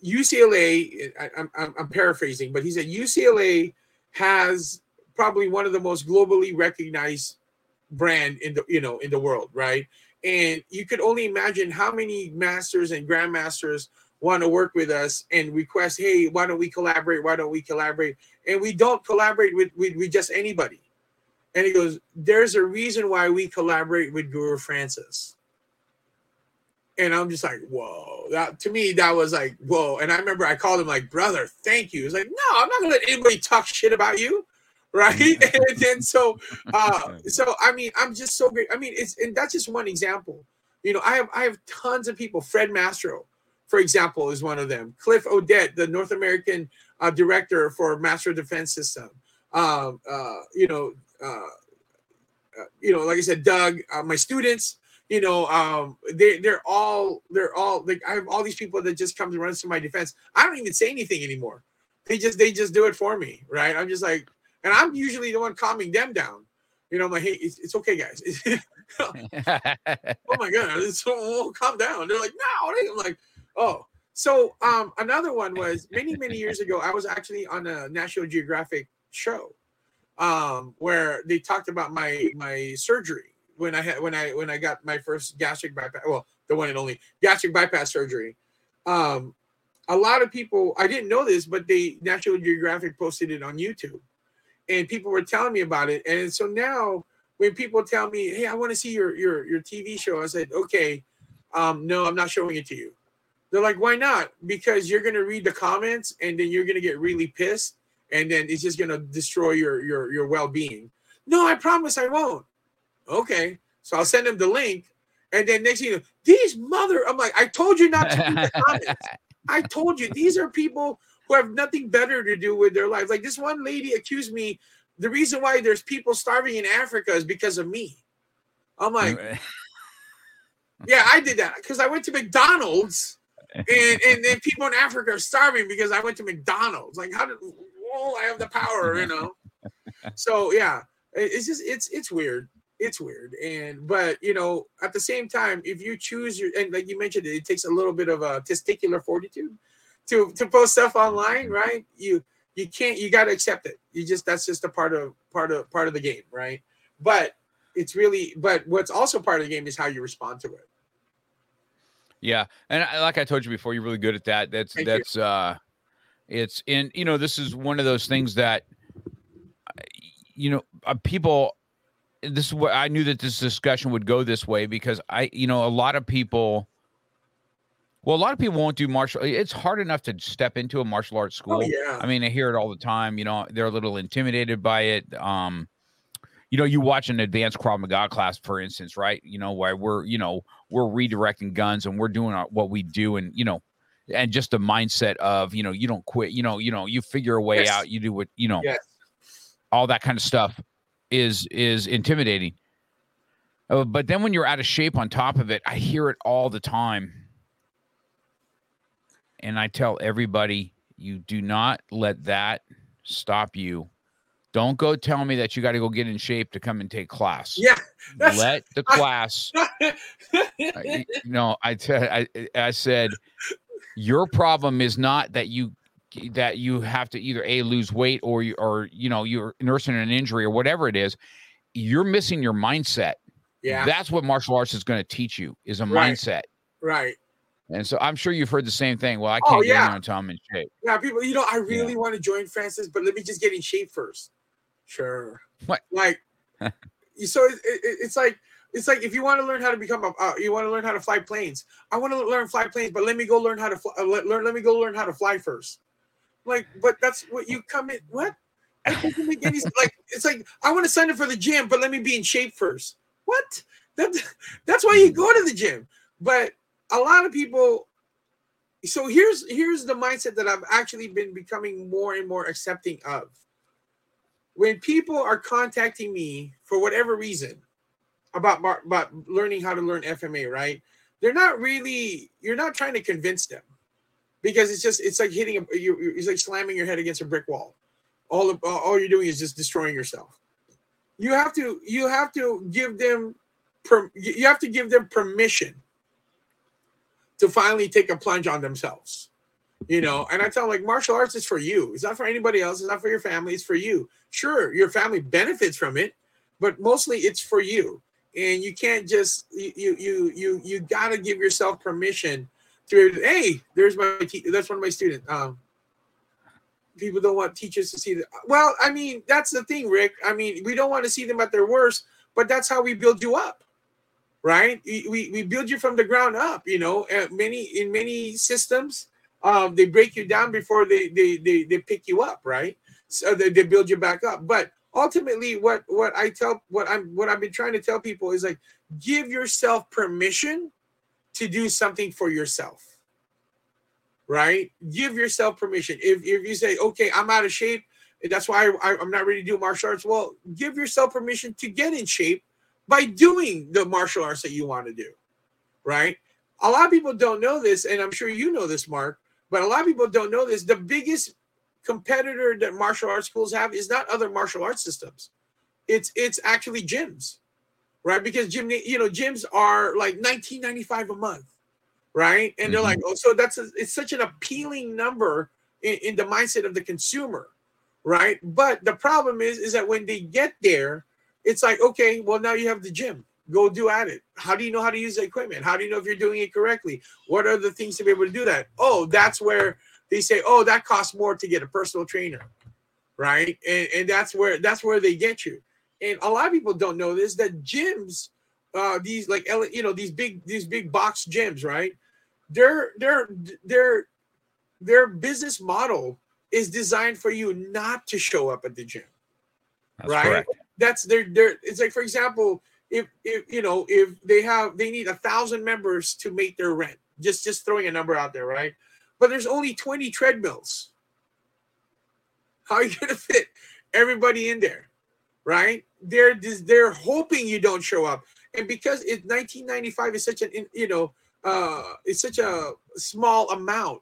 UCLA, I, I'm, I'm paraphrasing, but he said UCLA has probably one of the most globally recognized brand in the you know in the world, right? And you could only imagine how many masters and grandmasters want to work with us and request, hey, why don't we collaborate? Why don't we collaborate? And we don't collaborate with, with, with just anybody. And he goes, there's a reason why we collaborate with Guro Francis and I'm just like, whoa. That to me, that was like, whoa. And I remember I called him like, brother, thank you. He's like, no, I'm not gonna let anybody talk shit about you. Right. and then so uh so I mean, I'm just so great. I mean, it's and that's just one example. You know, I have I have tons of people. Fred Mastro, for example, is one of them. Cliff Odette, the North American uh, director for Master Defense System. Um, uh, you know, uh, uh, you know, like I said, Doug, uh, my students, you know, um, they they're all they're all like I have all these people that just come to run to my defense. I don't even say anything anymore. They just they just do it for me, right? I'm just like, and I'm usually the one calming them down. You know, I'm like, hey, it's, it's okay, guys. oh my god, it's, oh, calm down. They're like, no, I'm like, oh. So um, another one was many many years ago. I was actually on a National Geographic show um, where they talked about my my surgery when I had when I when I got my first gastric bypass, well, the one and only gastric bypass surgery. Um, a lot of people I didn't know this, but they National Geographic posted it on YouTube, and people were telling me about it. And so now, when people tell me, "Hey, I want to see your your your TV show," I said, "Okay, um, no, I'm not showing it to you." They're like, "Why not?" Because you're gonna read the comments, and then you're gonna get really pissed, and then it's just gonna destroy your your your well being. No, I promise I won't. Okay. So I'll send him the link. And then next thing you know, these mother, I'm like, I told you not to read the comments. I told you these are people who have nothing better to do with their lives. Like this one lady accused me, the reason why there's people starving in Africa is because of me. I'm like, yeah, I did that because I went to McDonald's and and then people in Africa are starving because I went to McDonald's. Like, how did well, I have the power, you know? so yeah, it's just it's it's weird it's weird and but you know at the same time if you choose your and like you mentioned it, it takes a little bit of a testicular fortitude to to post stuff online right? You you can't you got to accept it. You just that's just a part of part of part of the game right? But it's really but what's also part of the game is how you respond to it. Yeah and I, like i told you before you're really good at that. That's Thank that's you. uh it's in you know this is one of those things that you know uh, people this is what i knew that this discussion would go this way because i you know a lot of people well a lot of people won't do martial it's hard enough to step into a martial arts school oh yeah I mean, I hear it all the time. You know, they're a little intimidated by it. Um, you know, you watch an advanced Krav Maga class, for instance, right? You know, where we're, you know, we're redirecting guns and we're doing our, what we do, and you know, and just the mindset of, you know, you don't quit. You know, you know, you figure a way Yes. out. You do what, you know, yes all that kind of stuff is is intimidating. Uh, but then when you're out of shape on top of it, I hear it all the time. And I tell everybody, you do not let that stop you. Don't go tell me that you got to go get in shape to come and take class. yeah Let the class. I- you know, I I I said your problem is not that you that you have to either a lose weight or you or you know you're nursing an injury or whatever it is. You're missing your mindset. yeah That's what martial arts is going to teach you is a Right. mindset. right And so I'm sure you've heard the same thing. Well, I Oh, can't get in yeah. there until I'm in shape. Yeah, people, you know, I really want to join Francis, but let me just get in shape first. Sure. What? Like, so it, it, it's like it's like if you want to learn how to become a, uh, you want to learn how to fly planes. I want to learn fly planes, but let me go learn how to fly, uh, let, learn. Let me go learn how to fly first. Like, but that's what you come in. What? Doesn't make any like. It's like I want to sign up for the gym, but let me be in shape first. What? That that's why you go to the gym. But a lot of people so here's here's the mindset that I've actually been becoming more and more accepting of. When people are contacting me for whatever reason about about learning how to learn FMA, right? They're not really you're not trying to convince them because it's just it's like hitting a you- it's like slamming your head against a brick wall. All of, all you're doing is just destroying yourself. You have to you have to give them per, you have to give them permission to finally take a plunge on themselves. You know, and I tell them like martial arts is for you. It's not for anybody else. It's not for your family. It's for you. Sure, your family benefits from it, but mostly it's for you. And you can't just you you you you, you got to give yourself permission to hey, there's my te- that's one of my students. Um, people don't want teachers to see that. Well, I mean that's the thing, Rick. I mean we don't want to see them at their worst, but that's how we build you up right? We, we build you from the ground up you know uh, many in many systems um they break you down before they they they, they pick you up right? So they, they build you back up. But ultimately what what i tell what i'm what i've been trying to tell people is like give yourself permission to do something for yourself right? Give yourself permission. If, if you say okay i'm out of shape that's why I, i'm not ready to do martial arts. Well give yourself permission to get in shape by doing the martial arts that you want to do, right? A lot of people don't know this, and I'm sure you know this, Mark, but a lot of people don't know this. The biggest competitor that martial arts schools have is not other martial arts systems. It's it's actually gyms, right? Because gym, you know, gyms are like 19.95 a month, right? And they're mm-hmm. like, oh, so that's a, it's such an appealing number in, in the mindset of the consumer, right? But the problem is, is that when they get there, it's like, okay, well, now you have the gym. Go do at it. How do you know how to use the equipment? How do you know if you're doing it correctly? What are the things to be able to do that? Oh, that's where they say, oh, that costs more to get a personal trainer, right? And, and that's where that's where they get you. And a lot of people don't know this that gyms, uh, these like you know these big these big box gyms, right? Their their their their business model is designed for you not to show up at the gym That's right? correct. That's their their it's like for example, if if you know, if they have they need a thousand members to make their rent. Just just throwing a number out there, right? But there's only 20 treadmills. How are you gonna fit everybody in there? Right? They're they're hoping you don't show up. And because it's 1995 is such an you know uh it's such a small amount,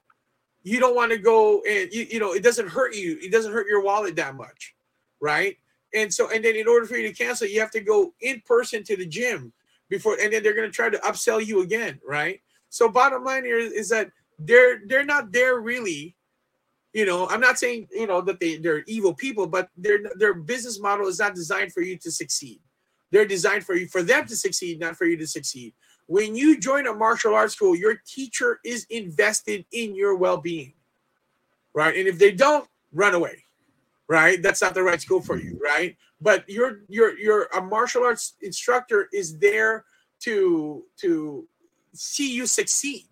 you don't want to go and you, you know it doesn't hurt you, it doesn't hurt your wallet that much, right? And so, and then in order for you to cancel, you have to go in person to the gym before, and then they're going to try to upsell you again, right? So, bottom line here is, that they're they're not there really. You know, I'm not saying you know that they they're evil people, but their their business model is not designed for you to succeed. They're designed for you for them to succeed, not for you to succeed. When you join a martial arts school, your teacher is invested in your well-being, right? And if they don't, run away, right? That's not the right school for you, right? But your your your a martial arts instructor is there to to see you succeed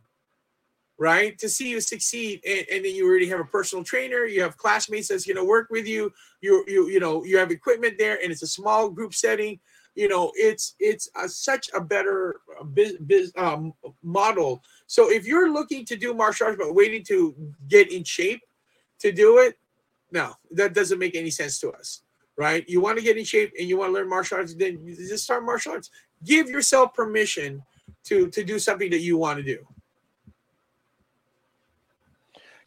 right to see you succeed and, and, then you already have a personal trainer you have classmates that's going to work with you you you you know you have equipment there and it's a small group setting you know it's it's a, such a better biz, biz, um, model so if you're looking to do martial arts but waiting to get in shape to do it no that doesn't make any sense to us right you want to get in shape and you want to learn martial arts then just start martial arts give yourself permission to to do something that you want to do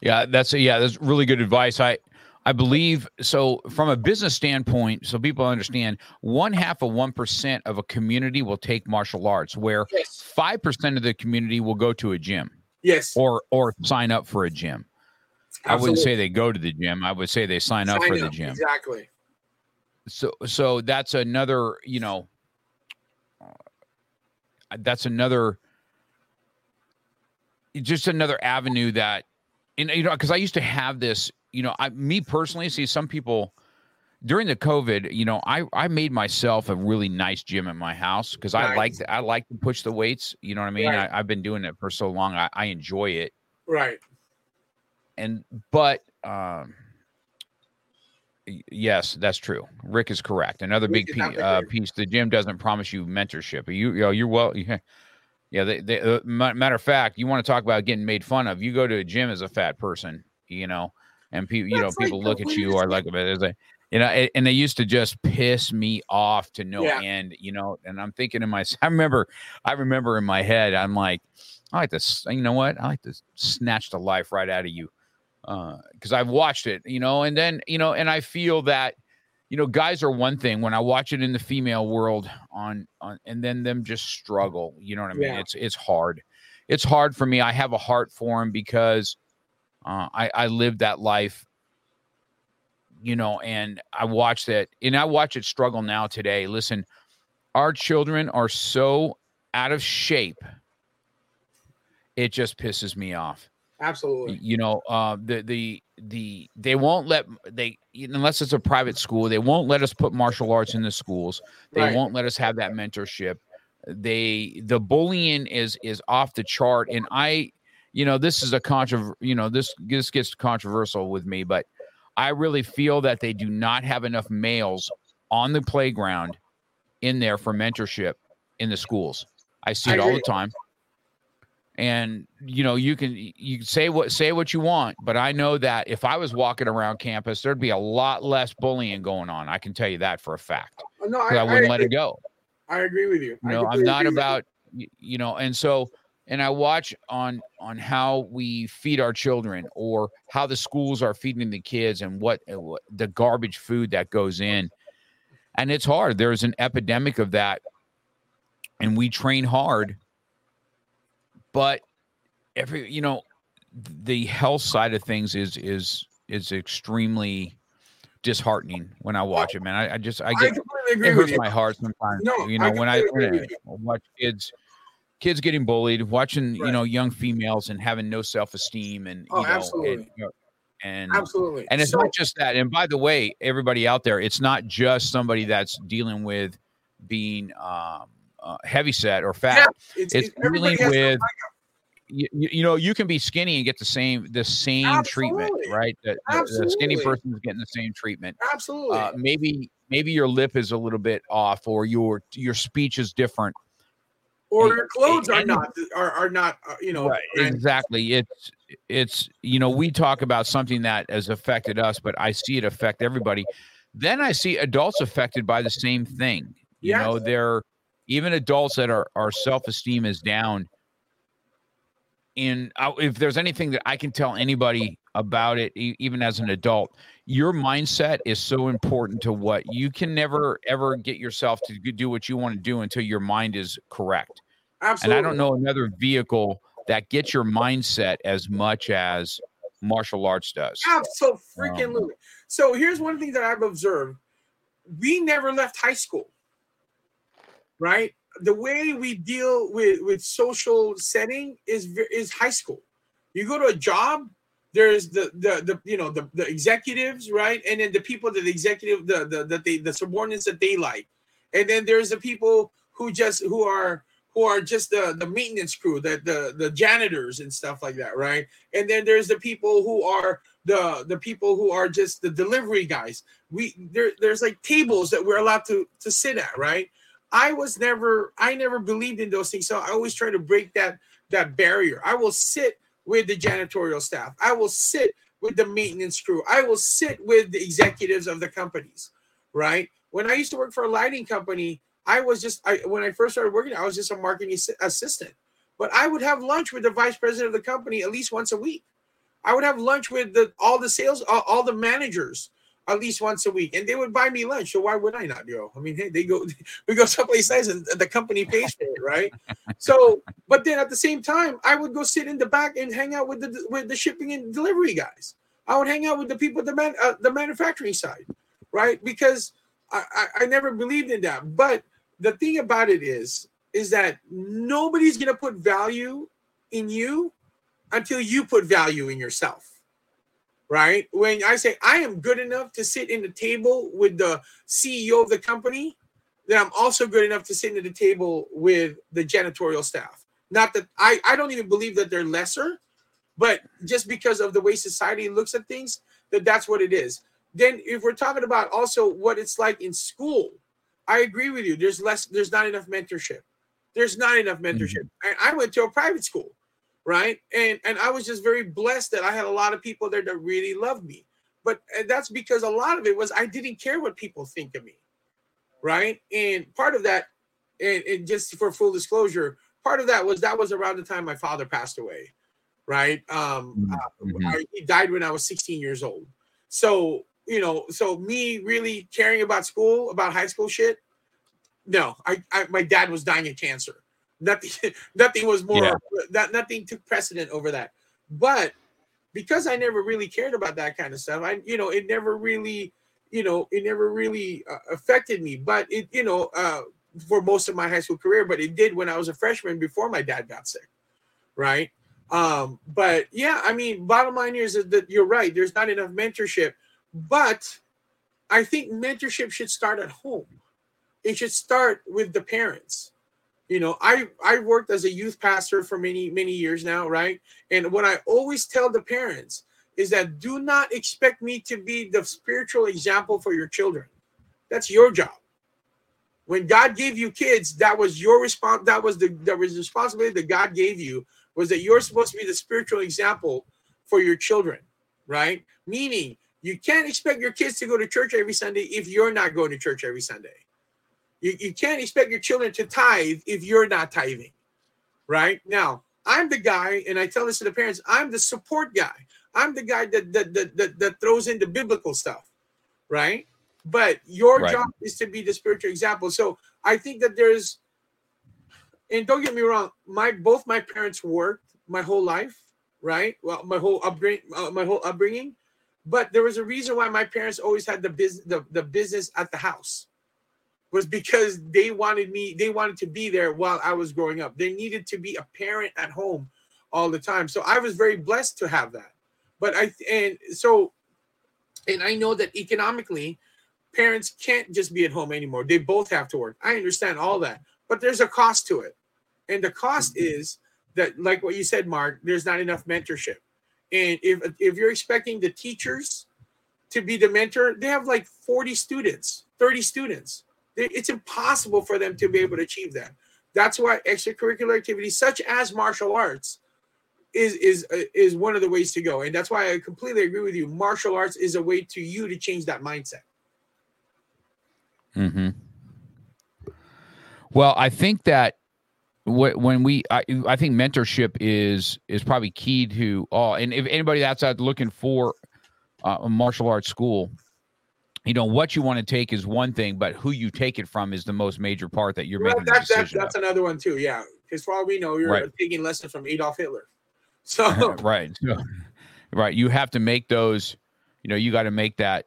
yeah that's a, yeah that's really good advice i I believe so. From a business standpoint, so people understand, one half of one percent of a community will take martial arts, where five yes. percent of the community will go to a gym. Yes. Or or sign up for a gym. Absolutely. I wouldn't say they go to the gym. I would say they sign, sign up for up. the gym. Exactly. So so that's another you know. That's another. Just another avenue that, and you know, because I used to have this you know, I me personally see some people during the COVID, you know, I I made myself a really nice gym in my house because nice. I like I like to push the weights. You know what I mean? Right. I, have been doing it for so long. I, I enjoy it. Right. And but um yes, that's true. Rick is correct. Another Rick big piece, uh, piece. The gym doesn't promise you mentorship. You, you know, you're well. Yeah, yeah. They, they, uh, matter of fact, you want to talk about getting made fun of? You go to a gym as a fat person. You know, and people, you know, people look at you or like there's a, you know, and they used to just piss me off to no yeah. end, you know. And I'm thinking in my, I remember, I remember in my head, I'm like, I like to, you know what, I like to snatch the life right out of you, because uh, I've watched it, you know, and then you know, and I feel that, you know, guys are one thing when I watch it in the female world on, on, and then them just struggle, you know what I mean? Yeah. It's it's hard, it's hard for me. I have a heart for them because uh, I I lived that life, you know, and I watched it, and I watch it struggle now today. Listen, our children are so out of shape. It just pisses me off. Absolutely. You know, uh, the the the they won't let they unless it's a private school they won't let us put martial arts in the schools. They right. won't let us have that mentorship. They the bullying is is off the chart, and I you know, this is a controver, you know, this this gets controversial with me, but I really feel that they do not have enough males on the playground in there for mentorship in the schools. I see it all the time. And you know, you can you say what say what you want, but I know that if I was walking around campus, there'd be a lot less bullying going on. I can tell you that for a fact. No, I, I, wouldn't I let it go. I agree with you. You know, I'm not about you know, and so and I watch on on how we feed our children or how the schools are feeding the kids and what, uh, what the garbage food that goes in. And it's hard. There's an epidemic of that. And we train hard. But every you know, the health side of things is is is extremely disheartening when I watch it, man. I, I just I get I it hurts my heart sometimes. No, you know, I when I, when I watch kids kids getting bullied, watching right. you know young females and having no self esteem and oh, you know, absolutely. And, you know, and absolutely and it's so, not just that and by the way everybody out there it's not just somebody that's dealing with being um, uh, heavy set or fat yeah, it's, it's, dealing with you, you, know you can be skinny and get the same the same absolutely. treatment right? The, the, skinny person is getting the same treatment. Absolutely. Uh, maybe maybe your lip is a little bit off or your your speech is different. Or your clothes are not are, are not uh, you know right, exactly. It's it's you know we talk about something that has affected us but i see it affect everybody. Then i see adults affected by the same thing. You yes. know they're even adults that are our self-esteem is down uh, if there's anything that i can tell anybody about it, even as an adult. Your mindset is so important to what you can never ever get yourself to do what you want to do until your mind is correct. Absolutely. And I don't know another vehicle that gets your mindset as much as martial arts does. Absolutely. freaking So here's one thing that I've observed. We never left high school. Right? The way we deal with with social setting is is high school. You go to a job, there's the the the you know the, the executives, right? And then the people that the executive the the the, they, the subordinates that they like. And then there's the people who just who are who are just the the maintenance crew, the the the janitors and stuff like that, right? And then there's the people who are the the people who are just the delivery guys. We there there's like tables that we're allowed to to sit at, right? I was never I never believed in those things, so I always try to break that that barrier. I will sit with the janitorial staff. I will sit with the maintenance crew. I will sit with the executives of the companies, right? When I used to work for a lighting company, I was just I when I first started working, I was just a marketing assistant. But I would have lunch with the vice president of the company at least once a week. I would have lunch with the all the sales, all, all the managers at least once a week, and they would buy me lunch. So why would I not go? I mean, hey, they go, we go someplace nice, and the company pays for it, right? so, but then at the same time, I would go sit in the back and hang out with the with the shipping and delivery guys. I would hang out with the people the man, uh, the manufacturing side, right? Because I, I I never believed in that. But the thing about it is, is that nobody's gonna put value in you until you put value in yourself right? When I say I am good enough to sit in the table with the CEO of the company, then I'm also good enough to sit at the table with the janitorial staff. Not that I, I don't even believe that they're lesser, but just because of the way society looks at things, that that's what it is. Then if we're talking about also what it's like in school, I agree with you. There's less, there's not enough mentorship. There's not enough mentorship. Mm-hmm. I, I went to a private school right? And and i was just very blessed that i had a lot of people there that really loved me. But that's because a lot of it was i didn't care what people think of me right? And part of that and, and just for full disclosure part of that was that was around the time my father passed away right? Um uh, Mhm. I, he died when i was 16 years old. So you know so me really caring about school about high school shit no i, I my dad was dying of cancer nothing nothing was more Yeah. that nothing took precedent over that. But because i never really cared about that kind of stuff i you know it never really you know it never really uh, affected me. But it you know uh for most of my high school career but it did when i was a freshman before my dad got sick right? Um but yeah i mean bottom line is that you're right there's not enough mentorship. But i think mentorship should start at home. It should start with the parents you know i i worked as a youth pastor for many many years now right? And what i always tell the parents is that do not expect me to be the spiritual example for your children. That's your job. When god gave you kids that was your response that was the that was the responsibility that god gave you was that you're supposed to be the spiritual example for your children right? Meaning you can't expect your kids to go to church every sunday if you're not going to church every sunday you, you can't expect your children to tithe if you're not tithing, right? Now, I'm the guy, and I tell this to the parents, I'm the support guy. I'm the guy that that that, that, that throws in the biblical stuff, right? But your Right. job is to be the spiritual example. So I think that there's, and don't get me wrong, my both my parents worked my whole life, right? Well, my whole upbringing, uh, my whole upbringing, but there was a reason why my parents always had the business the, the business at the house was because they wanted me they wanted to be there while i was growing up. They needed to be a parent at home all the time. So i was very blessed to have that. But i and so and i know that economically parents can't just be at home anymore. They both have to work. I understand all that. But there's a cost to it. And the cost mm-hmm. is that like what you said mark there's not enough mentorship. And if if you're expecting the teachers to be the mentor they have like 40 students 30 students it's impossible for them to be able to achieve that. That's why extracurricular activities such as martial arts is is uh, is one of the ways to go. And that's why i completely agree with you. Martial arts is a way to you to change that mindset. Mm-hmm. Well, I think that when we I, I think mentorship is is probably key to all. And if anybody that's out looking for uh, a martial arts school you know what you want to take is one thing but who you take it from is the most major part that you're Well, making that's that's, that's another one too. Yeah, because for all we know, you're Right. taking lessons from Adolf Hitler. So right So- right you have to make those you know you got to make that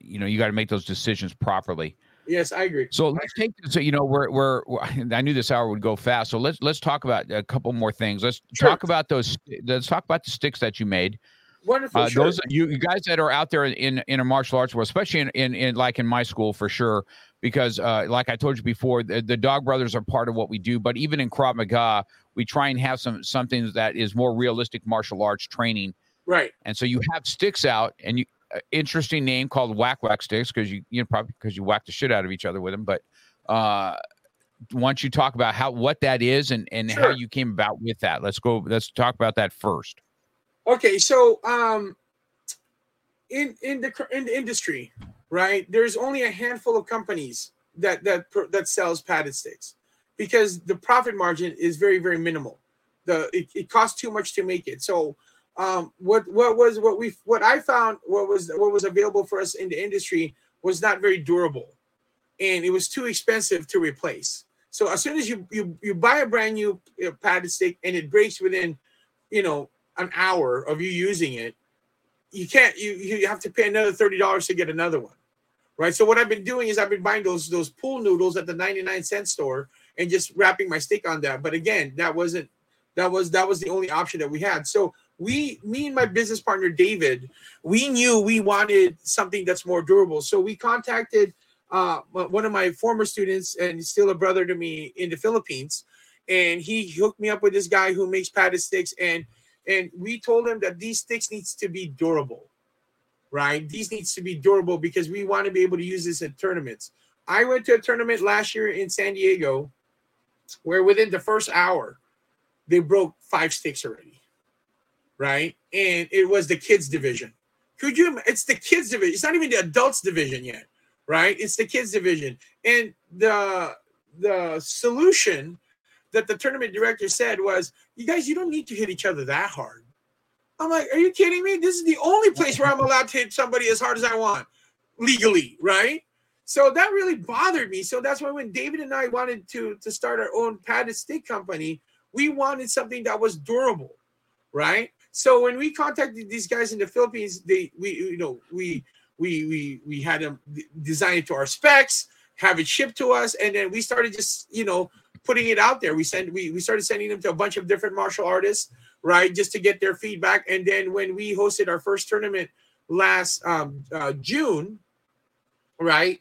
you know you got to make those decisions properly yes, I agree. So let's take so you know we're, we're we're- I knew this hour would go fast. So let's let's talk about a couple more things. Let's Sure. talk about those. Let's talk about the sticks that you made. Wonderful. Uh, sure. Those you, you guys that are out there in in a martial arts world, especially in, in in like in my school for sure, because uh, like I told you before, the, the Dog Brothers are part of what we do. But even in Krav Maga, we try and have some something that is more realistic martial arts training. right. And so you have sticks out, and you uh, interesting name called WakWak sticks because you you know probably because you whack the shit out of each other with them. But uh, once you talk about how what that is and and how you came about with that, let's go. Let's talk about that first. Okay, so um, in in the in the industry, right? There's only a handful of companies that that that sells padded sticks because the profit margin is very very minimal. The it, it costs too much to make it. So um, what what was what we what I found what was what was available for us in the industry was not very durable, and it was too expensive to replace. So as soon as you you you buy a brand new padded stick and it breaks within, you know, an hour of you using it, you can't you you have to pay another thirty dollars to get another one, right? So what I've been doing is I've been buying those those pool noodles at the ninety nine cent store and just wrapping my stick on that. But again, that wasn't that was that was the only option that we had. So we me and my business partner David, we knew we wanted something that's more durable. So we contacted uh, one of my former students and still a brother to me in the Philippines, and he hooked me up with this guy who makes padded sticks and and we told him that these sticks needs to be durable right? These needs to be durable because we want to be able to use this in tournaments. I went to a tournament last year in san diego where within the first hour they broke five sticks already right? And it was the kids division. Could you it's the kids division it's not even the adults division yet right? It's the kids division. And the the solution that the tournament director said was you guys, you don't need to hit each other that hard. I'm like, are you kidding me? This is the only place where I'm allowed to hit somebody as hard as I want legally, right? So that really bothered me. So that's why when David and I wanted to to start our own padded stick company, we wanted something that was durable, right? So when we contacted these guys in the Philippines, they we you know we we we we had them design it to our specs, have it shipped to us, and then we started just you know putting it out there. We send we, we started sending them to a bunch of different martial artists, right, just to get their feedback. And then when we hosted our first tournament last um, uh, June, right,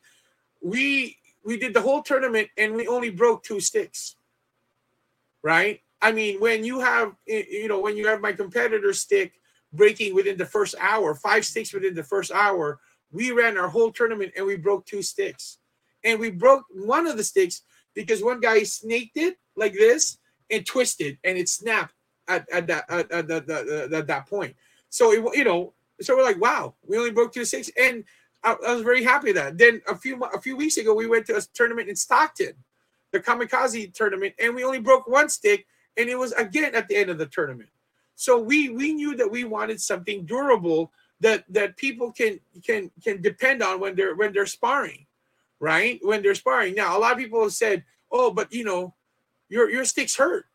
we we did the whole tournament and we only broke two sticks, right. I mean, when you have you know when you have my competitor stick breaking within the first hour, five sticks within the first hour, we ran our whole tournament and we broke two sticks, and we broke one of the sticks because one guy snaked it like this and twisted and it snapped at, at that at, at, at that point. So it, you know, so we're like, wow, we only broke two six, and I, I was very happy that. Then a few a few weeks ago, we went to a tournament in Stockton, the Kamikaze tournament, and we only broke one stick, and it was again at the end of the tournament. So we we knew that we wanted something durable that that people can can can depend on when they're when they're sparring right? When they're sparring. Now, a lot of people have said, "Oh, but you know, your your sticks hurt."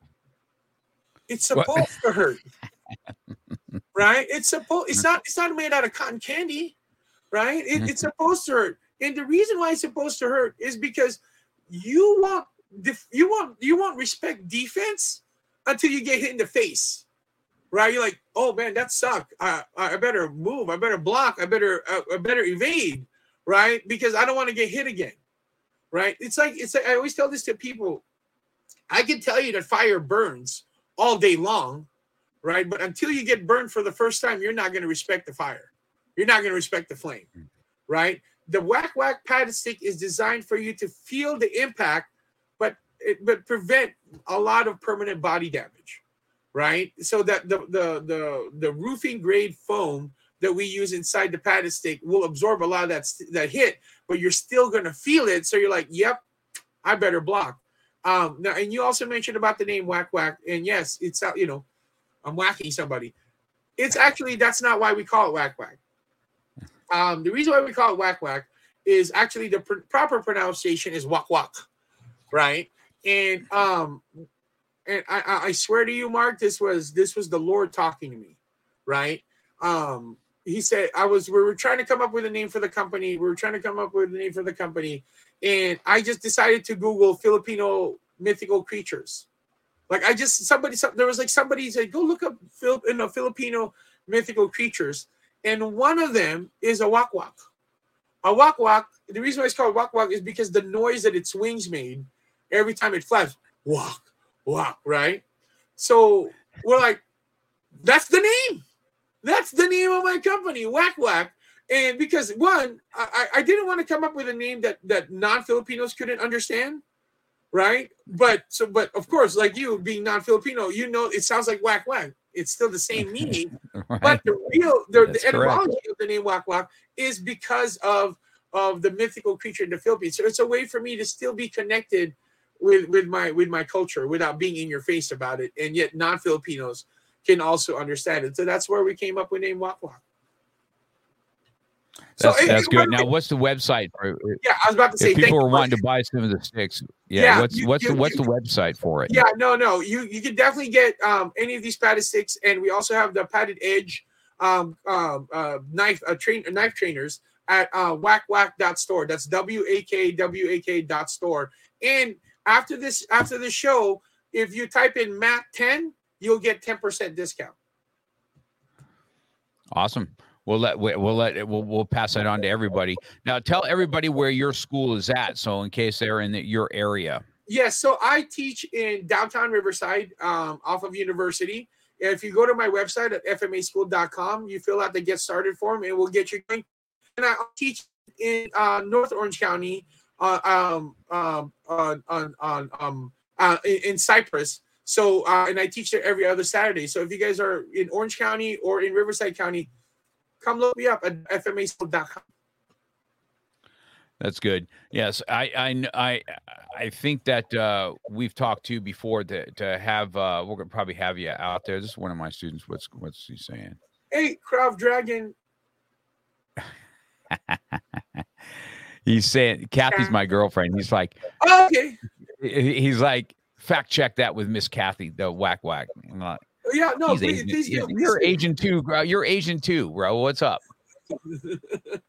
It's What? supposed to hurt, right? It's supposed. It's not. It's not made out of cotton candy, right? It, it's supposed to hurt, and the reason why it's supposed to hurt is because you want def- you want you want respect defense until you get hit in the face, right? You're like, "Oh man, that sucked. I I better move. I better block. I better uh, I better evade." Right? Because I don't want to get hit again, right? It's like it's like I always tell this to people. I can tell you that fire burns all day long, right? But until you get burned for the first time, you're not going to respect the fire. You're not going to respect the flame, mm-hmm. right? The whack whack padded stick is designed for you to feel the impact, but it, but prevent a lot of permanent body damage, right? So that the the the the roofing grade foam that we use inside the padded stick will absorb a lot of that that hit, but you're still going to feel it. So you're like, "Yep, I better block." Um, now, and you also mentioned about the name Whack Whack, and yes, it's. You know, I'm whacking somebody. It's actually that's not why we call it Whack Whack. Um, the reason why we call it Whack Whack is actually the pr- proper pronunciation is Wak Wak, right? And um, and I, I swear to you, Mark, this was this was the Lord talking to me, right? Um, he said I was we were trying to come up with a name for the company. We were trying to come up with a name for the company, and I just decided to Google Filipino mythical creatures. Like I just somebody there was like somebody said go look up you know, Filipino mythical creatures, and one of them is a wak wak. A wak wak. The reason why it's called wak wak is because the noise that its wings made every time it flaps, walk, walk, right? So we're like, that's the name. That's the name of my company, Whack Whack. And because one, I, I didn't want to come up with a name that that non-Filipinos couldn't understand, right? But so, but of course, like you being non-Filipino, you know, it sounds like Whack Whack. It's still the same meaning, right. but the real the, the etymology correct. of the name Whack Whack is because of of the mythical creature in the Philippines. So it's a way for me to still be connected with with my with my culture without being in your face about it, and yet non-Filipinos can also understand it. So that's where we came up with name Wak Wak. That's, so, that's good. Now, what's the website? For, yeah, I was about to say. people are wanting to buy some of the sticks, yeah. yeah what's you, what's you, the what's you, the website for it? Yeah, no, no. You you can definitely get um, any of these padded sticks, and we also have the padded edge um, um, uh, knife uh, train knife trainers at uh, wakwak.store. That's w a k w a k dot store. And after this after the show, if you type in Matt ten, you'll get 10% discount. Awesome. We'll let we'll let we'll we'll pass that on to everybody. Now tell everybody where your school is at, so in case they're in the, your area. Yes, so I teach in downtown Riverside, um, off of University. If you go to my website at fmaschool.com, you fill out the get started form, and we'll get you going. And I teach in uh, North Orange County, uh, um, um, on on on um, uh, in, in Cypress. So, uh, and I teach there every other Saturday. So if you guys are in Orange County or in Riverside County, come look me up at fmaschool.com. That's good. Yes, I I I I think that uh, we've talked to before to to have uh, we're gonna probably have you out there. This is one of my students. What's what's he saying? Hey, Krav Dragon. he's saying Kathy's my girlfriend. He's like, oh, okay. He's like, fact check that with Miss Kathy, the whack whack. Not, yeah, no, please, please do, You're please Asian too, bro. You're Asian too, bro. What's up?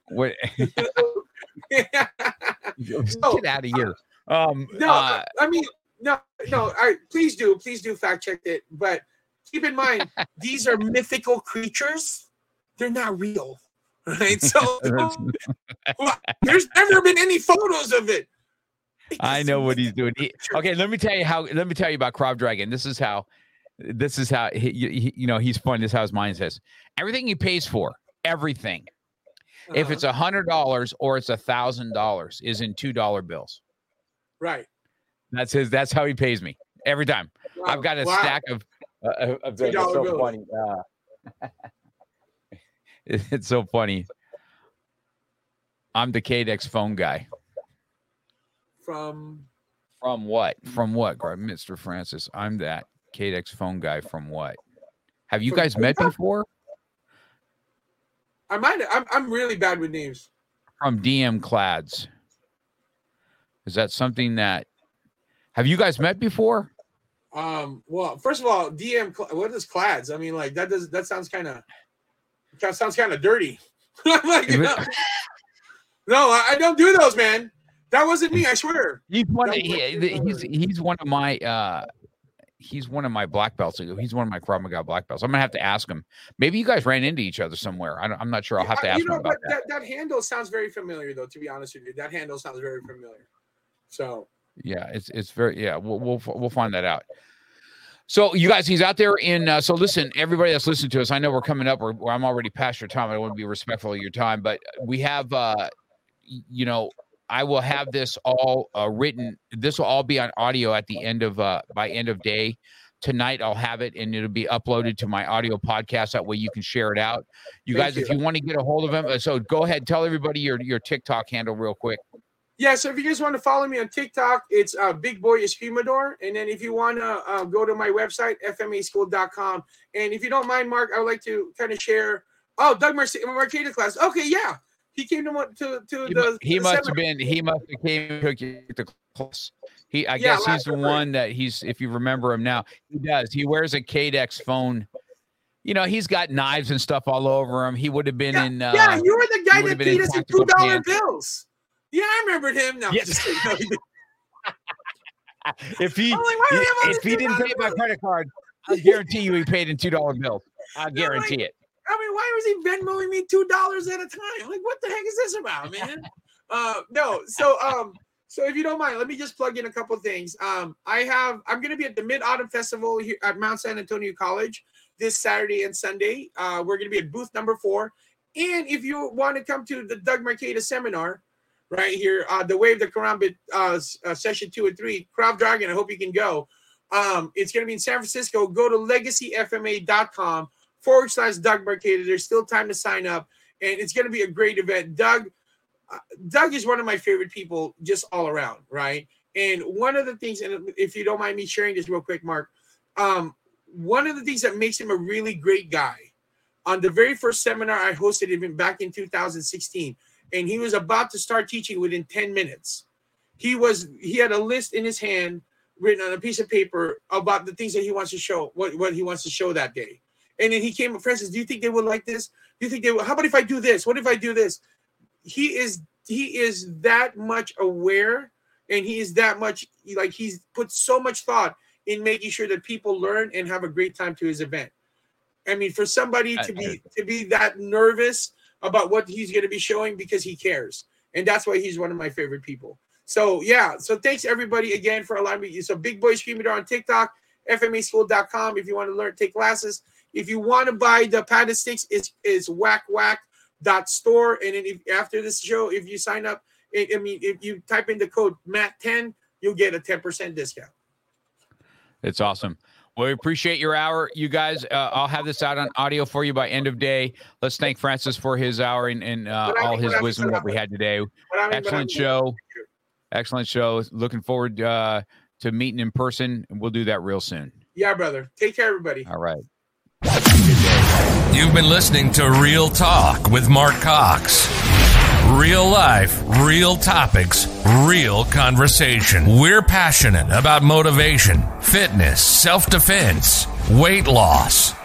what? Get out of here. Um, no, uh, I mean, no, no. I please do, please do fact check it. But keep in mind, these are mythical creatures. They're not real, right? So there's never been any photos of it. I know what he's doing. He, okay, let me tell you how. Let me tell you about Krav Dragon. This is how. This is how he, he, you know he's fun. This is how his mind says. Everything he pays for, everything. Uh-huh. If it's a hundred dollars or it's a thousand dollars, is in two dollar bills. Right. That's his. That's how he pays me every time. Wow. I've got a wow. stack of. Uh, of so bills. funny. Uh, it's so funny. I'm the KDEX phone guy. From from what? From what, Mr. Francis? I'm that KDEX phone guy from what? Have you guys met before? I might I'm I'm really bad with names. From DM Clads. Is that something that have you guys met before? Um, well, first of all, DM what is Clads? I mean, like that does that sounds kind of that sounds kind of dirty. like, no, no, I don't do those, man. That wasn't me. I swear. He's one. Of, he, he's he's one of my. uh He's one of my black belts. He's one of my Krav Maga black belts. I'm gonna have to ask him. Maybe you guys ran into each other somewhere. I am not sure. I'll have to ask you know, him about that. that. That handle sounds very familiar, though. To be honest with you, that handle sounds very familiar. So. Yeah, it's it's very yeah. We'll we'll we'll find that out. So you guys, he's out there in. Uh, so listen, everybody that's listening to us, I know we're coming up. Or I'm already past your time. I want to be respectful of your time, but we have, uh, you know, I will have this all uh, written. This will all be on audio at the end of uh, by end of day tonight. I'll have it and it'll be uploaded to my audio podcast. That way you can share it out. You Thank guys, you. if you want to get a hold of him, uh, so go ahead, tell everybody your your TikTok handle real quick. Yeah, so if you guys want to follow me on TikTok, it's uh, Big Boy Escrimador. And then if you want to uh, go to my website, fmaschool.com. And if you don't mind, Mark, I would like to kind of share. Oh, Doug Mar- Marcaida class. Okay, yeah. He came to to, to he, the. He the must have been. He must have came to the class. He, I Yeah, guess he's the one that he's. If you remember him now, he does. He wears a Cadex phone. You know, he's got knives and stuff all over him. He would have been Yeah, in. Uh, yeah, you were the guy that beat us in two dollar bills. Yeah, I remembered him. No, Yes. just. No, if he like, why do we have all if he didn't pay $2 by bills? credit card, I guarantee you he paid in two dollar bills. I guarantee it. I mean, why was he Venmoing me two dollars at a time? Like, what the heck is this about, man? uh, no. So, um, so if you don't mind, let me just plug in a couple things. Um, I have I'm going to be at the Mid Autumn Festival here at Mount San Antonio College this Saturday and Sunday. Uh, we're going to be at booth number four. And if you want to come to the Doug Marcaida seminar, right here, uh, the Wave the Karambit uh, uh, session two and three, Krav Dragon. I hope you can go. Um, it's going to be in San Francisco. Go to legacyfma.com forward slash Doug Marcaida. There's still time to sign up, and it's going to be a great event. Doug, uh, Doug is one of my favorite people, just all around, right? And one of the things, and if you don't mind me sharing this real quick, Mark, um, one of the things that makes him a really great guy. On the very first seminar I hosted him back in 2016, and he was about to start teaching within 10 minutes. He was he had a list in his hand written on a piece of paper about the things that he wants to show, what, what he wants to show that day. And then he came, Francis, do you think they would like this? Do you think they would? How about if I do this? What if I do this? He is he is that much aware and he is that much like he's put so much thought in making sure that people learn and have a great time to his event. I mean, for somebody to be to be that nervous about what he's going to be showing because he cares, and that's why he's one of my favorite people. So yeah, so thanks everybody again for allowing me. So Big Boy Escrimador on TikTok, FMASchool.com if you want to learn take classes. If you want to buy the padded sticks, it's is whack whack dot store. And then if, after this show, if you sign up, I I mean, if you type in the code Matt10, you'll get a 10% discount. It's awesome. Well, we appreciate your hour, you guys. Uh, I'll have this out on audio for you by end of day. Let's thank Francis for his hour and, and uh, all his but I mean, wisdom that we had today. I mean, but I Excellent show. Excellent show. Looking forward uh, to meeting in person. and We'll do that real soon. Yeah, brother. Take care, everybody. All right. You've been listening to Real Talk with Mark Cox. Real life, real topics, real conversation. We're passionate about motivation, fitness, self defense, weight loss,